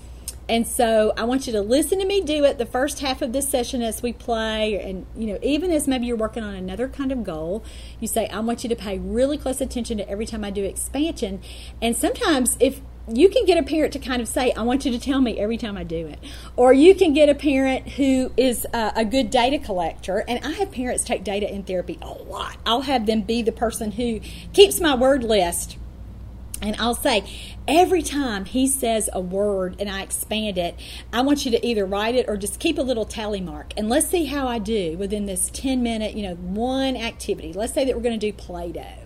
and so I want you to listen to me do it the first half of this session as we play. And, you know, even as maybe you're working on another kind of goal, you say, I want you to pay really close attention to every time I do expansion. And sometimes if you can get a parent to kind of say, I want you to tell me every time I do it. Or you can get a parent who is uh, a good data collector. And I have parents take data in therapy a lot. I'll have them be the person who keeps my word list and I'll say, every time he says a word and I expand it, I want you to either write it or just keep a little tally mark. And let's see how I do within this 10 minute, you know, one activity. Let's say that we're going to do Play Doh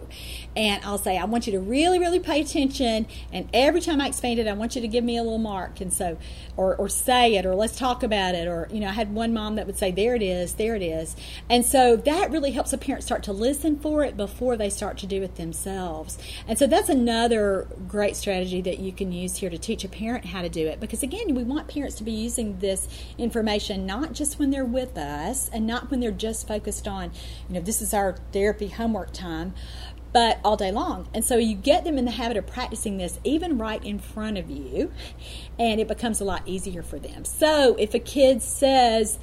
and I'll say, I want you to really, really pay attention. And every time I expand it, I want you to give me a little mark. And so, or, or say it, or let's talk about it. Or, you know, I had one mom that would say, There it is, there it is. And so that really helps a parent start to listen for it before they start to do it themselves. And so that's another great strategy that you can use here to teach a parent how to do it. Because again, we want parents to be using this information not just when they're with us and not when they're just focused on, you know, this is our therapy homework time but all day long. And so you get them in the habit of practicing this even right in front of you, and it becomes a lot easier for them. So if a kid says,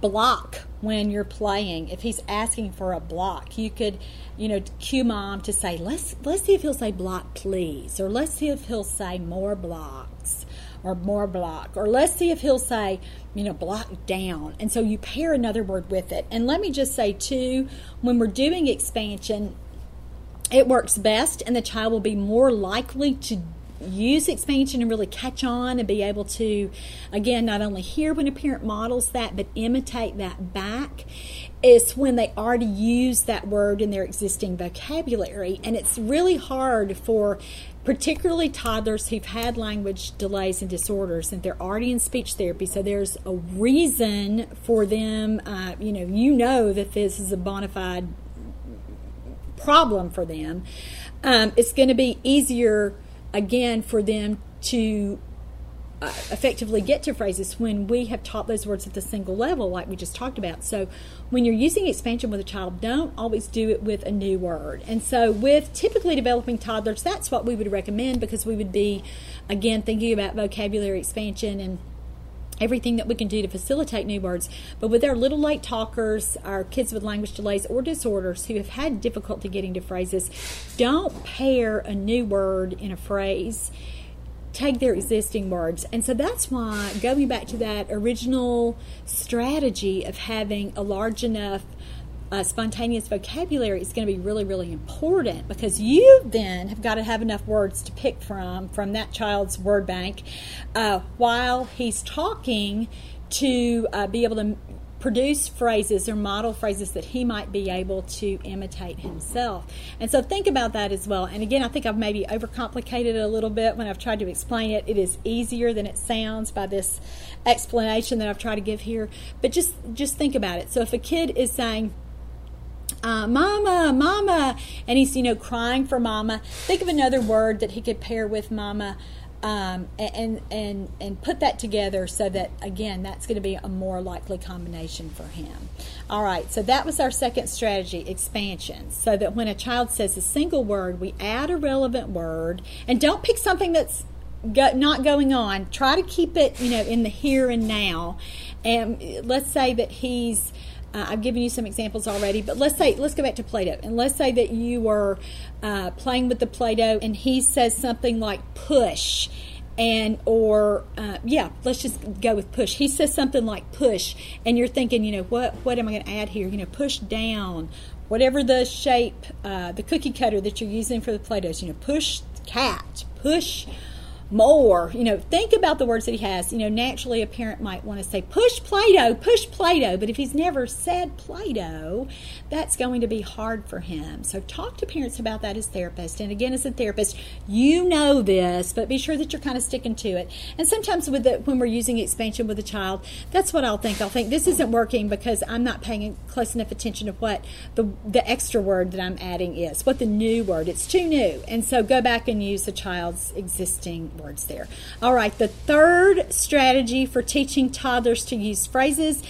block when you're playing if he's asking for a block you could you know cue mom to say let's let's see if he'll say block please or let's see if he'll say more blocks or more block or let's see if he'll say you know block down and so you pair another word with it and let me just say too when we're doing expansion it works best, and the child will be more likely to use expansion and really catch on and be able to, again, not only hear when a parent models that, but imitate that back. It's when they already use that word in their existing vocabulary. And it's really hard for particularly toddlers who've had language delays and disorders and they're already in speech therapy so there's a reason for them uh, you know you know that this is a bona fide problem for them, um, it's going to be easier again for them to uh, effectively get to phrases when we have taught those words at the single level, like we just talked about. So, when you're using expansion with a child, don't always do it with a new word. And so, with typically developing toddlers, that's what we would recommend because we would be, again, thinking about vocabulary expansion and everything that we can do to facilitate new words. But with our little late talkers, our kids with language delays or disorders who have had difficulty getting to phrases, don't pair a new word in a phrase. Take their existing words. And so that's why, going back to that original strategy of having a large enough uh, spontaneous vocabulary is going to be really, really important because you then have got to have enough words to pick from from that child's word bank uh, while he's talking to uh, be able to produce phrases or model phrases that he might be able to imitate himself. And so think about that as well. And again, I think I've maybe overcomplicated it a little bit when I've tried to explain it. It is easier than it sounds by this explanation that I've tried to give here. But just just think about it. So if a kid is saying uh, mama, mama, and he's, you know, crying for mama. Think of another word that he could pair with mama. Um, and and and put that together so that again that's going to be a more likely combination for him. All right, so that was our second strategy, expansion. So that when a child says a single word, we add a relevant word, and don't pick something that's go, not going on. Try to keep it, you know, in the here and now. And let's say that he's uh, I've given you some examples already, but let's say let's go back to Play-Doh, and let's say that you were uh, playing with the Play-Doh, and he says something like "push," and or uh, yeah, let's just go with push. He says something like "push," and you're thinking, you know, what what am I going to add here? You know, push down, whatever the shape, uh, the cookie cutter that you're using for the Play-Dohs. You know, push cat, push more. You know, think about the words that he has. You know, naturally a parent might want to say, push Play-Doh, push Play-Doh. But if he's never said Play-Doh, that's going to be hard for him. So talk to parents about that as therapists. And again, as a therapist, you know this, but be sure that you're kind of sticking to it. And sometimes with the, when we're using expansion with a child, that's what I'll think. I'll think this isn't working because I'm not paying close enough attention to what the, the extra word that I'm adding is, what the new word. It's too new. And so go back and use the child's existing words there. All right, the third strategy for teaching toddlers to use phrases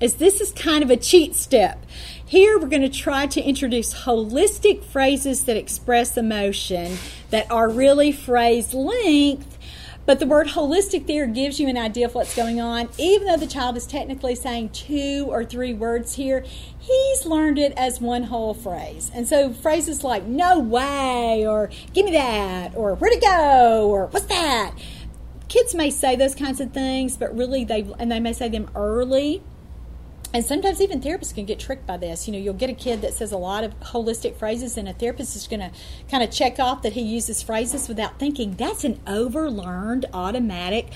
is this is kind of a cheat step. Here we're going to try to introduce holistic phrases that express emotion that are really phrase length but the word holistic there gives you an idea of what's going on. Even though the child is technically saying two or three words here, he's learned it as one whole phrase. And so phrases like no way, or give me that, or where'd it go, or what's that? Kids may say those kinds of things, but really they and they may say them early and sometimes even therapists can get tricked by this. You know, you'll get a kid that says a lot of holistic phrases, and a therapist is going to kind of check off that he uses phrases without thinking. That's an overlearned, automatic,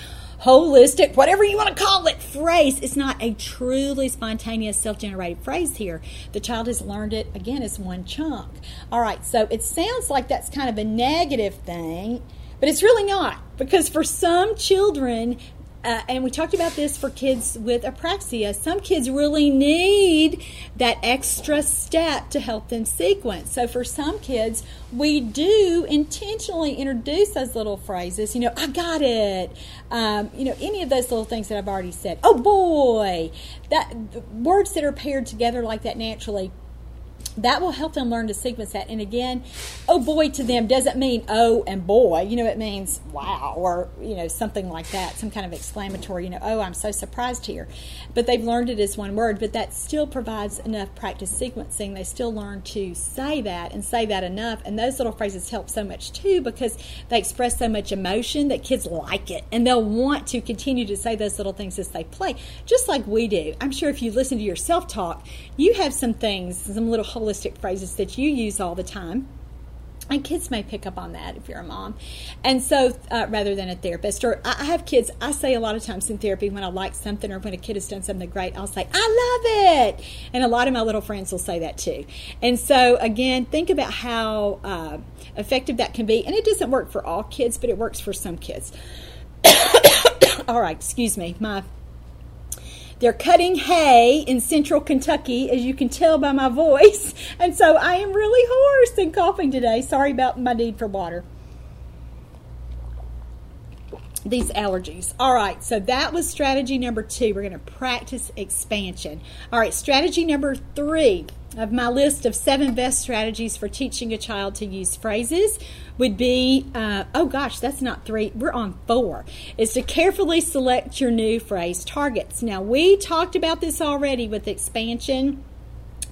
holistic, whatever you want to call it, phrase. It's not a truly spontaneous, self generated phrase here. The child has learned it, again, as one chunk. All right, so it sounds like that's kind of a negative thing. But it's really not, because for some children, uh, and we talked about this for kids with apraxia. Some kids really need that extra step to help them sequence. So for some kids, we do intentionally introduce those little phrases. You know, I got it. Um, you know, any of those little things that I've already said. Oh boy, that words that are paired together like that naturally that will help them learn to sequence that. And again, oh boy to them doesn't mean oh and boy. You know, it means wow or, you know, something like that, some kind of exclamatory, you know, oh, I'm so surprised here. But they've learned it as one word, but that still provides enough practice sequencing. They still learn to say that and say that enough. And those little phrases help so much too because they express so much emotion that kids like it and they'll want to continue to say those little things as they play, just like we do. I'm sure if you listen to yourself talk, you have some things, some little phrases that you use all the time. And kids may pick up on that if you're a mom. And so, uh, rather than a therapist, or I have kids, I say a lot of times in therapy when I like something or when a kid has done something great, I'll say, I love it. And a lot of my little friends will say that too. And so, again, think about how uh, effective that can be. And it doesn't work for all kids, but it works for some kids. all right, excuse me. My they're cutting hay in central Kentucky, as you can tell by my voice. And so I am really hoarse and coughing today. Sorry about my need for water. these allergies. All right, so that was strategy number two. We're going to practice expansion. All right, strategy number three of my list of seven best strategies for teaching a child to use phrases would be uh, oh gosh, that's not three, we're on four. Is to carefully select your new phrase targets. Now, we talked about this already with expansion,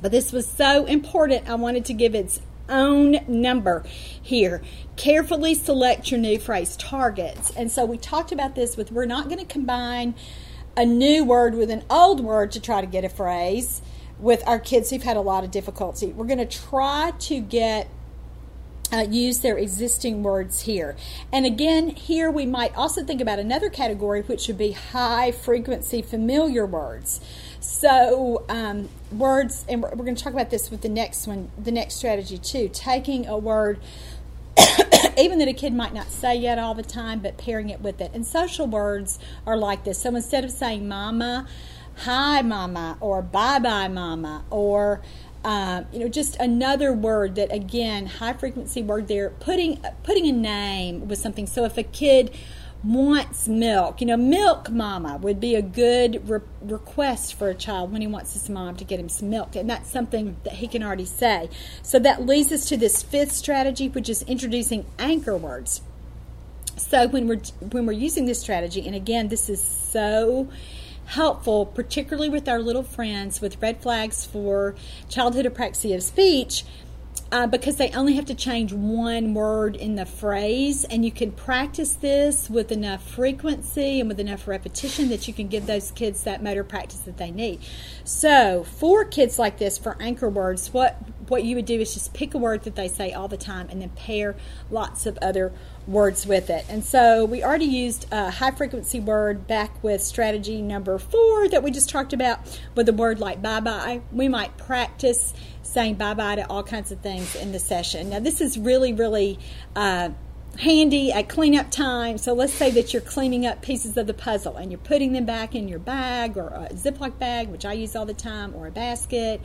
but this was so important, I wanted to give its own number here. Carefully select your new phrase targets. And so we talked about this with we're not going to combine a new word with an old word to try to get a phrase with our kids who've had a lot of difficulty. We're going to try to get uh, use their existing words here. And again, here we might also think about another category, which would be high frequency familiar words. So, um, words, and we're, we're going to talk about this with the next one, the next strategy too. Taking a word, even that a kid might not say yet all the time, but pairing it with it. And social words are like this. So instead of saying mama, hi mama, or bye bye mama, or um, you know, just another word that again, high frequency word there, putting putting a name with something. So if a kid wants milk, you know, milk mama would be a good re- request for a child when he wants his mom to get him some milk, and that's something that he can already say. So that leads us to this fifth strategy, which is introducing anchor words. So when we're when we're using this strategy, and again, this is so helpful, particularly with our little friends with red flags for childhood apraxia of speech. Uh, because they only have to change one word in the phrase, and you can practice this with enough frequency and with enough repetition that you can give those kids that motor practice that they need. So, for kids like this, for anchor words, what what you would do is just pick a word that they say all the time, and then pair lots of other words with it. And so we already used a high frequency word back with strategy number four that we just talked about with a word like bye bye. We might practice saying bye bye to all kinds of things in the session. Now, this is really, really. Uh, handy at cleanup time. So let's say that you're cleaning up pieces of the puzzle and you're putting them back in your bag or a Ziploc bag, which I use all the time, or a basket,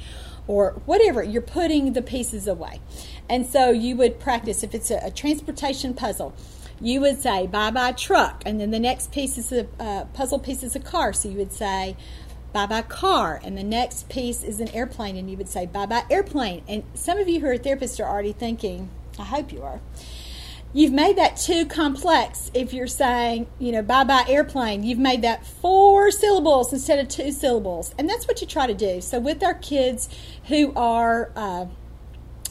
or whatever. You're putting the pieces away. And so you would practice if it's a, a transportation puzzle. You would say bye bye truck, and then the next piece is a uh, puzzle piece is a car. So you would say bye bye car, and the next piece is an airplane, and you would say bye bye airplane. And some of you who are therapists are already thinking, I hope you are. You've made that too complex if you're saying, you know, bye bye airplane. You've made that four syllables instead of two syllables. And that's what you try to do. So, with our kids who are uh,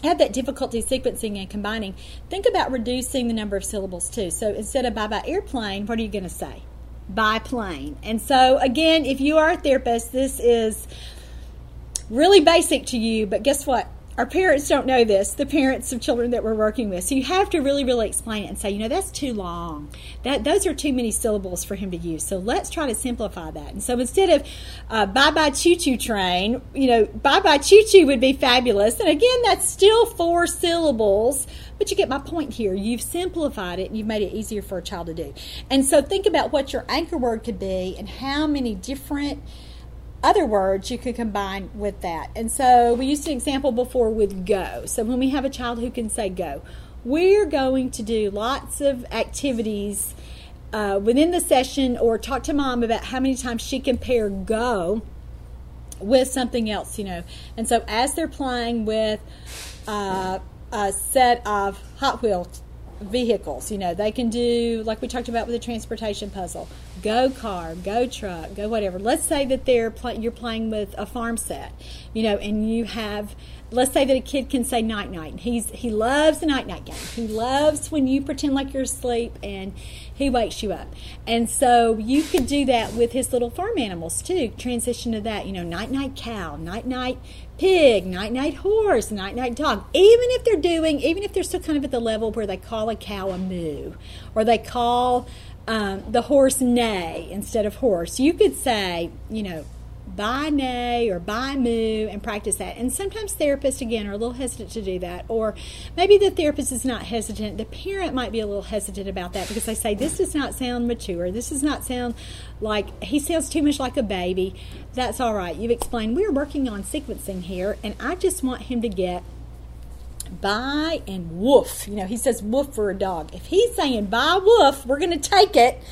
have that difficulty sequencing and combining, think about reducing the number of syllables too. So instead of bye bye airplane, what are you going to say? Biplane. And so, again, if you are a therapist, this is really basic to you, but guess what? Our parents don't know this, the parents of children that we're working with. So you have to really, really explain it and say, you know, that's too long. That those are too many syllables for him to use. So let's try to simplify that. And so instead of uh, bye bye choo choo train, you know, bye bye choo choo would be fabulous. And again, that's still four syllables. But you get my point here. You've simplified it and you've made it easier for a child to do. And so think about what your anchor word could be and how many different other words you could combine with that. And so we used an example before with go. So when we have a child who can say go, we're going to do lots of activities uh, within the session or talk to mom about how many times she can pair go with something else, you know. And so as they're playing with uh, a set of Hot Wheels vehicles. You know, they can do like we talked about with the transportation puzzle, go car, go truck, go whatever. Let's say that they're you're playing with a farm set, you know, and you have. Let's say that a kid can say night night. He's he loves the night night game. He loves when you pretend like you're asleep and he wakes you up. And so you could do that with his little farm animals too. Transition to that, you know, night night cow, night night pig, night night horse, night night dog. Even if they're doing, even if they're still kind of at the level where they call a cow a moo, or they call um, the horse neigh instead of horse, you could say, you know, bye neigh or bye moo and practice that. And sometimes therapists, again, are a little hesitant to do that. Or maybe the therapist is not hesitant. The parent might be a little hesitant about that because they say, this does not sound mature. This does not sound like he sounds too much like a baby. That's all right. You've explained we're working on sequencing here, and I just want him to get Bye and woof. You know, he says woof for a dog. If he's saying bye woof, we're going to take it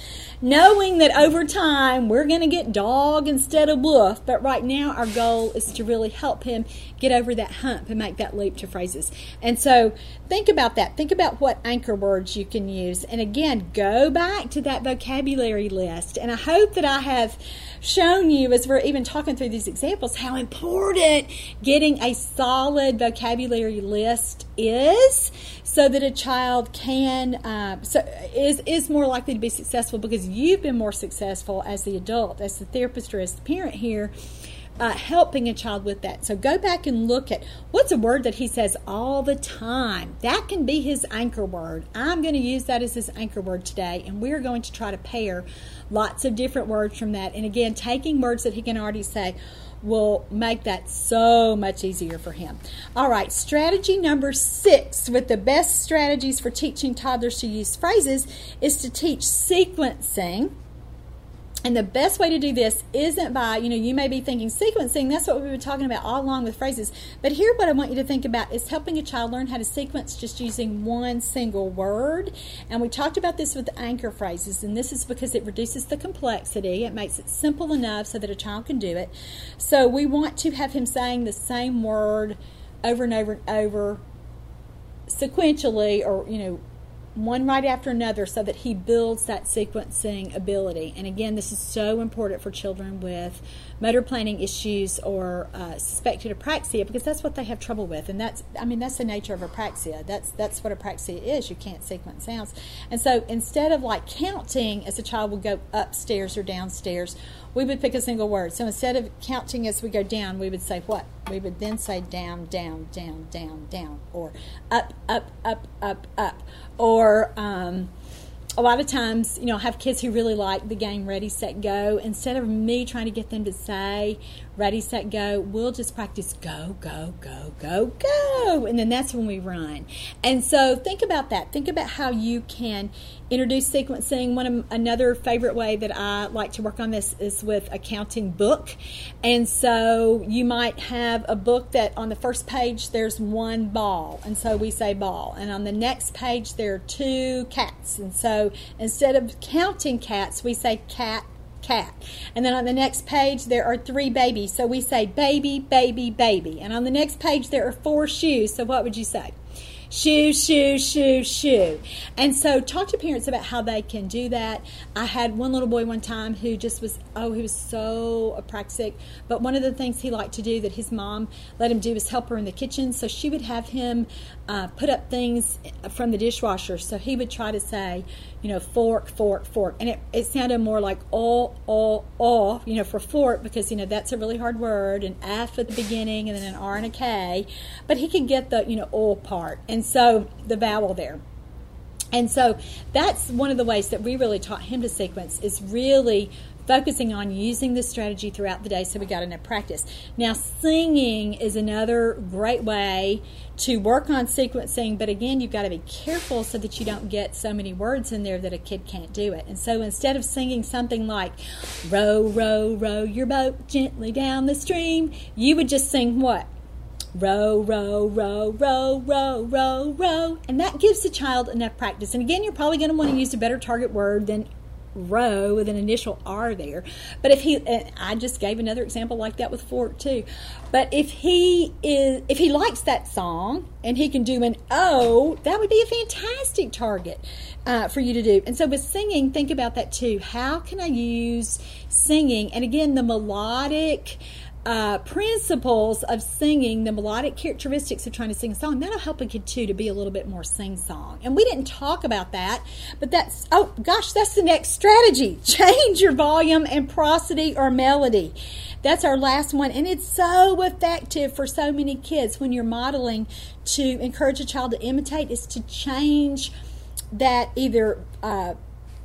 knowing that over time we're going to get dog instead of wolf. But right now, our goal is to really help him get over that hump and make that leap to phrases. And so, think about that. Think about what anchor words you can use. And again, go back to that vocabulary list. And I hope that I have shown you as we're even talking through these examples how important getting a solid vocabulary list is so that a child can uh, so is is more likely to be successful because you've been more successful as the adult, as the therapist or as the parent here. Uh, helping a child with that. So go back and look at what's a word that he says all the time. That can be his anchor word. I'm going to use that as his anchor word today, and we're going to try to pair lots of different words from that. And again, taking words that he can already say will make that so much easier for him. All right, strategy number six with the best strategies for teaching toddlers to use phrases is to teach sequencing and the best way to do this isn't by, you know, you may be thinking sequencing, that's what we've been talking about all along with phrases. But here, what I want you to think about is helping a child learn how to sequence just using one single word. And we talked about this with anchor phrases, and this is because it reduces the complexity. It makes it simple enough so that a child can do it. So we want to have him saying the same word over and over and over sequentially or, you know, one right after another so that he builds that sequencing ability. And again, this is so important for children with motor planning issues or uh, suspected apraxia because that's what they have trouble with. And that's, I mean, that's the nature of apraxia. That's, that's what apraxia is. You can't sequence sounds. And so instead of like counting as a child would go upstairs or downstairs, we would pick a single word. So instead of counting as we go down, we would say what? We would then say down, down, down, down, down, or up, up, up, up, up, or um, a lot of times, you know, I have kids who really like the game Ready, Set, Go. Instead of me trying to get them to say ready, set, go. We'll just practice go, go, go, go, go. And then that's when we run. And so think about that. Think about how you can introduce sequencing. One of another favorite way that I like to work on this is with a counting book. And so you might have a book that on the first page there's one ball. And so we say ball. And on the next page there are two cats. And so instead of counting cats, we say cat cat. And then on the next page, there are three babies. So we say baby, baby, baby. And on the next page, there are four shoes. So what would you say? Shoe, shoo, shoe, shoe. And so talk to parents about how they can do that. I had one little boy one time who just was, oh, he was so apraxic. But one of the things he liked to do that his mom let him do was help her in the kitchen. So she would have him uh, put up things from the dishwasher. So he would try to say, you know, fork, fork, fork. And it, it sounded more like oh, oh, oh, you know, for fork because, you know, that's a really hard word, an F at the beginning and then an R and a K. But he could get the, you know, oh part. And so the vowel there. And so that's one of the ways that we really taught him to sequence is really focusing on using this strategy throughout the day so we got enough practice. Now, singing is another great way to work on sequencing, but again, you've got to be careful so that you don't get so many words in there that a kid can't do it. And so instead of singing something like, row, row, row your boat gently down the stream, you would just sing what? row, row, row, row, row, row, row. And that gives the child enough practice. And again, you're probably going to want to use a better target word than row with an initial R there. But if he, I just gave another example like that with Fork too. But if he is, if he likes that song and he can do an O, that would be a fantastic target uh, for you to do. And so with singing, think about that too. How can I use singing? And again, the melodic uh, principles of singing, the melodic characteristics of trying to sing a song, that'll help a kid too to be a little bit more sing song. And we didn't talk about that, but that's, oh gosh, that's the next strategy. Change your volume and prosody or melody. That's our last one. And it's so effective for so many kids when you're modeling to encourage a child to imitate is to change that either uh,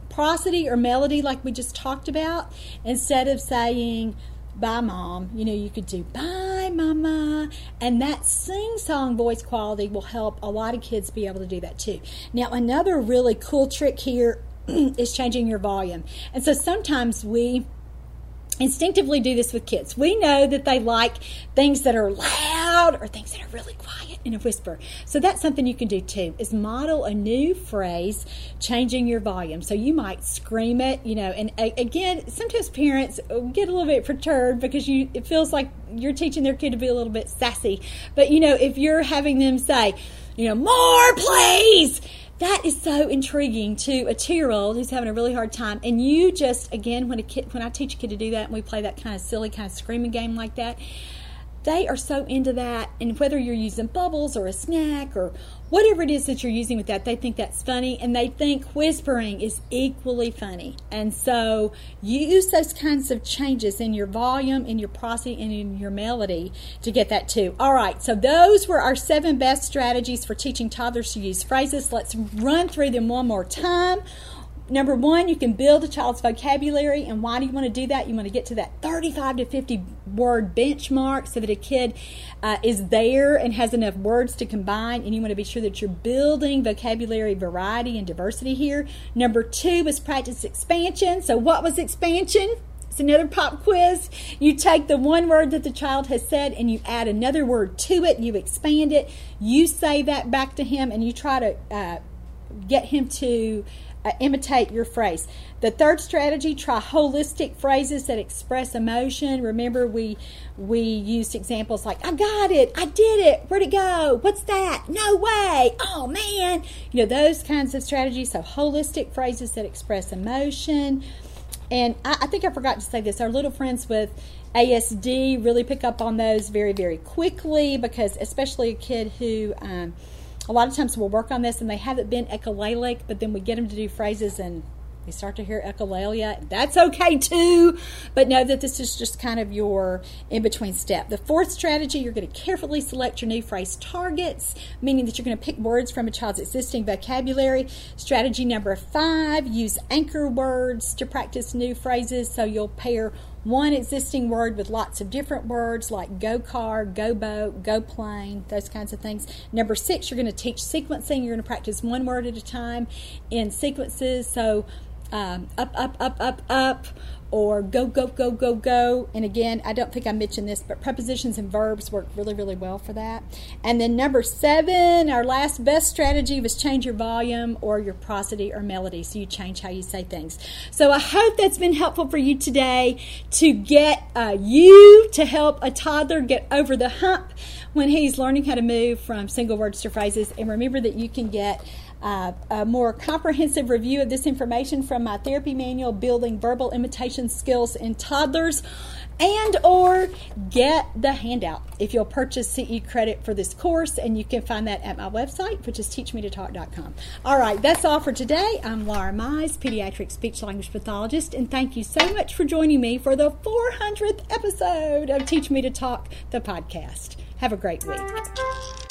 prosody or melody, like we just talked about, instead of saying, bye mom. You know you could do bye mama. And that sing song voice quality will help a lot of kids be able to do that too. Now another really cool trick here is changing your volume. And so sometimes we instinctively do this with kids. We know that they like things that are loud or things that are really quiet in a whisper. So that's something you can do too. Is model a new phrase, changing your volume. So you might scream it, you know. And again, sometimes parents get a little bit perturbed because you it feels like you're teaching their kid to be a little bit sassy. But you know, if you're having them say, you know, more please that is so intriguing to a two-year-old who's having a really hard time and you just again when a kid when i teach a kid to do that and we play that kind of silly kind of screaming game like that they are so into that and whether you're using bubbles or a snack or whatever it is that you're using with that they think that's funny and they think whispering is equally funny. And so use those kinds of changes in your volume in your prosody and in your melody to get that too. All right so those were our seven best strategies for teaching toddlers to use phrases. Let's run through them one more time Number one, you can build a child's vocabulary. And why do you want to do that? You want to get to that 35 to 50 word benchmark so that a kid uh, is there and has enough words to combine. And you want to be sure that you're building vocabulary variety and diversity here. Number two is practice expansion. So, what was expansion? It's another pop quiz. You take the one word that the child has said and you add another word to it. You expand it. You say that back to him and you try to uh, get him to uh, imitate your phrase. The third strategy: try holistic phrases that express emotion. Remember, we we used examples like "I got it," "I did it," "Where'd it go?" "What's that?" "No way!" "Oh man!" You know those kinds of strategies. So holistic phrases that express emotion. And I, I think I forgot to say this: our little friends with ASD really pick up on those very very quickly because, especially a kid who um, a lot of times we'll work on this and they haven't been echolalic, but then we get them to do phrases and they start to hear echolalia. That's okay too, but know that this is just kind of your in between step. The fourth strategy, you're going to carefully select your new phrase targets, meaning that you're going to pick words from a child's existing vocabulary. Strategy number five, use anchor words to practice new phrases. So you'll pair one existing word with lots of different words like go car, go boat, go plane, those kinds of things. Number six, you're going to teach sequencing. You're going to practice one word at a time in sequences. So um, up, up, up, up, up, or go, go, go, go, go. And again, I don't think I mentioned this, but prepositions and verbs work really, really well for that. And then number seven, our last best strategy was change your volume or your prosody or melody. So you change how you say things. So I hope that's been helpful for you today to get uh, you to help a toddler get over the hump when he's learning how to move from single words to phrases. And remember that you can get uh, a more comprehensive review of this information from my therapy manual, Building Verbal Imitation Skills in Toddlers, and or get the handout if you'll purchase CE credit for this course, and you can find that at my website, which is teachmetotalk.com. All right, that's all for today. I'm Laura Mize, pediatric speech language pathologist, and thank you so much for joining me for the 400th episode of Teach Me to Talk, the podcast. Have a great week.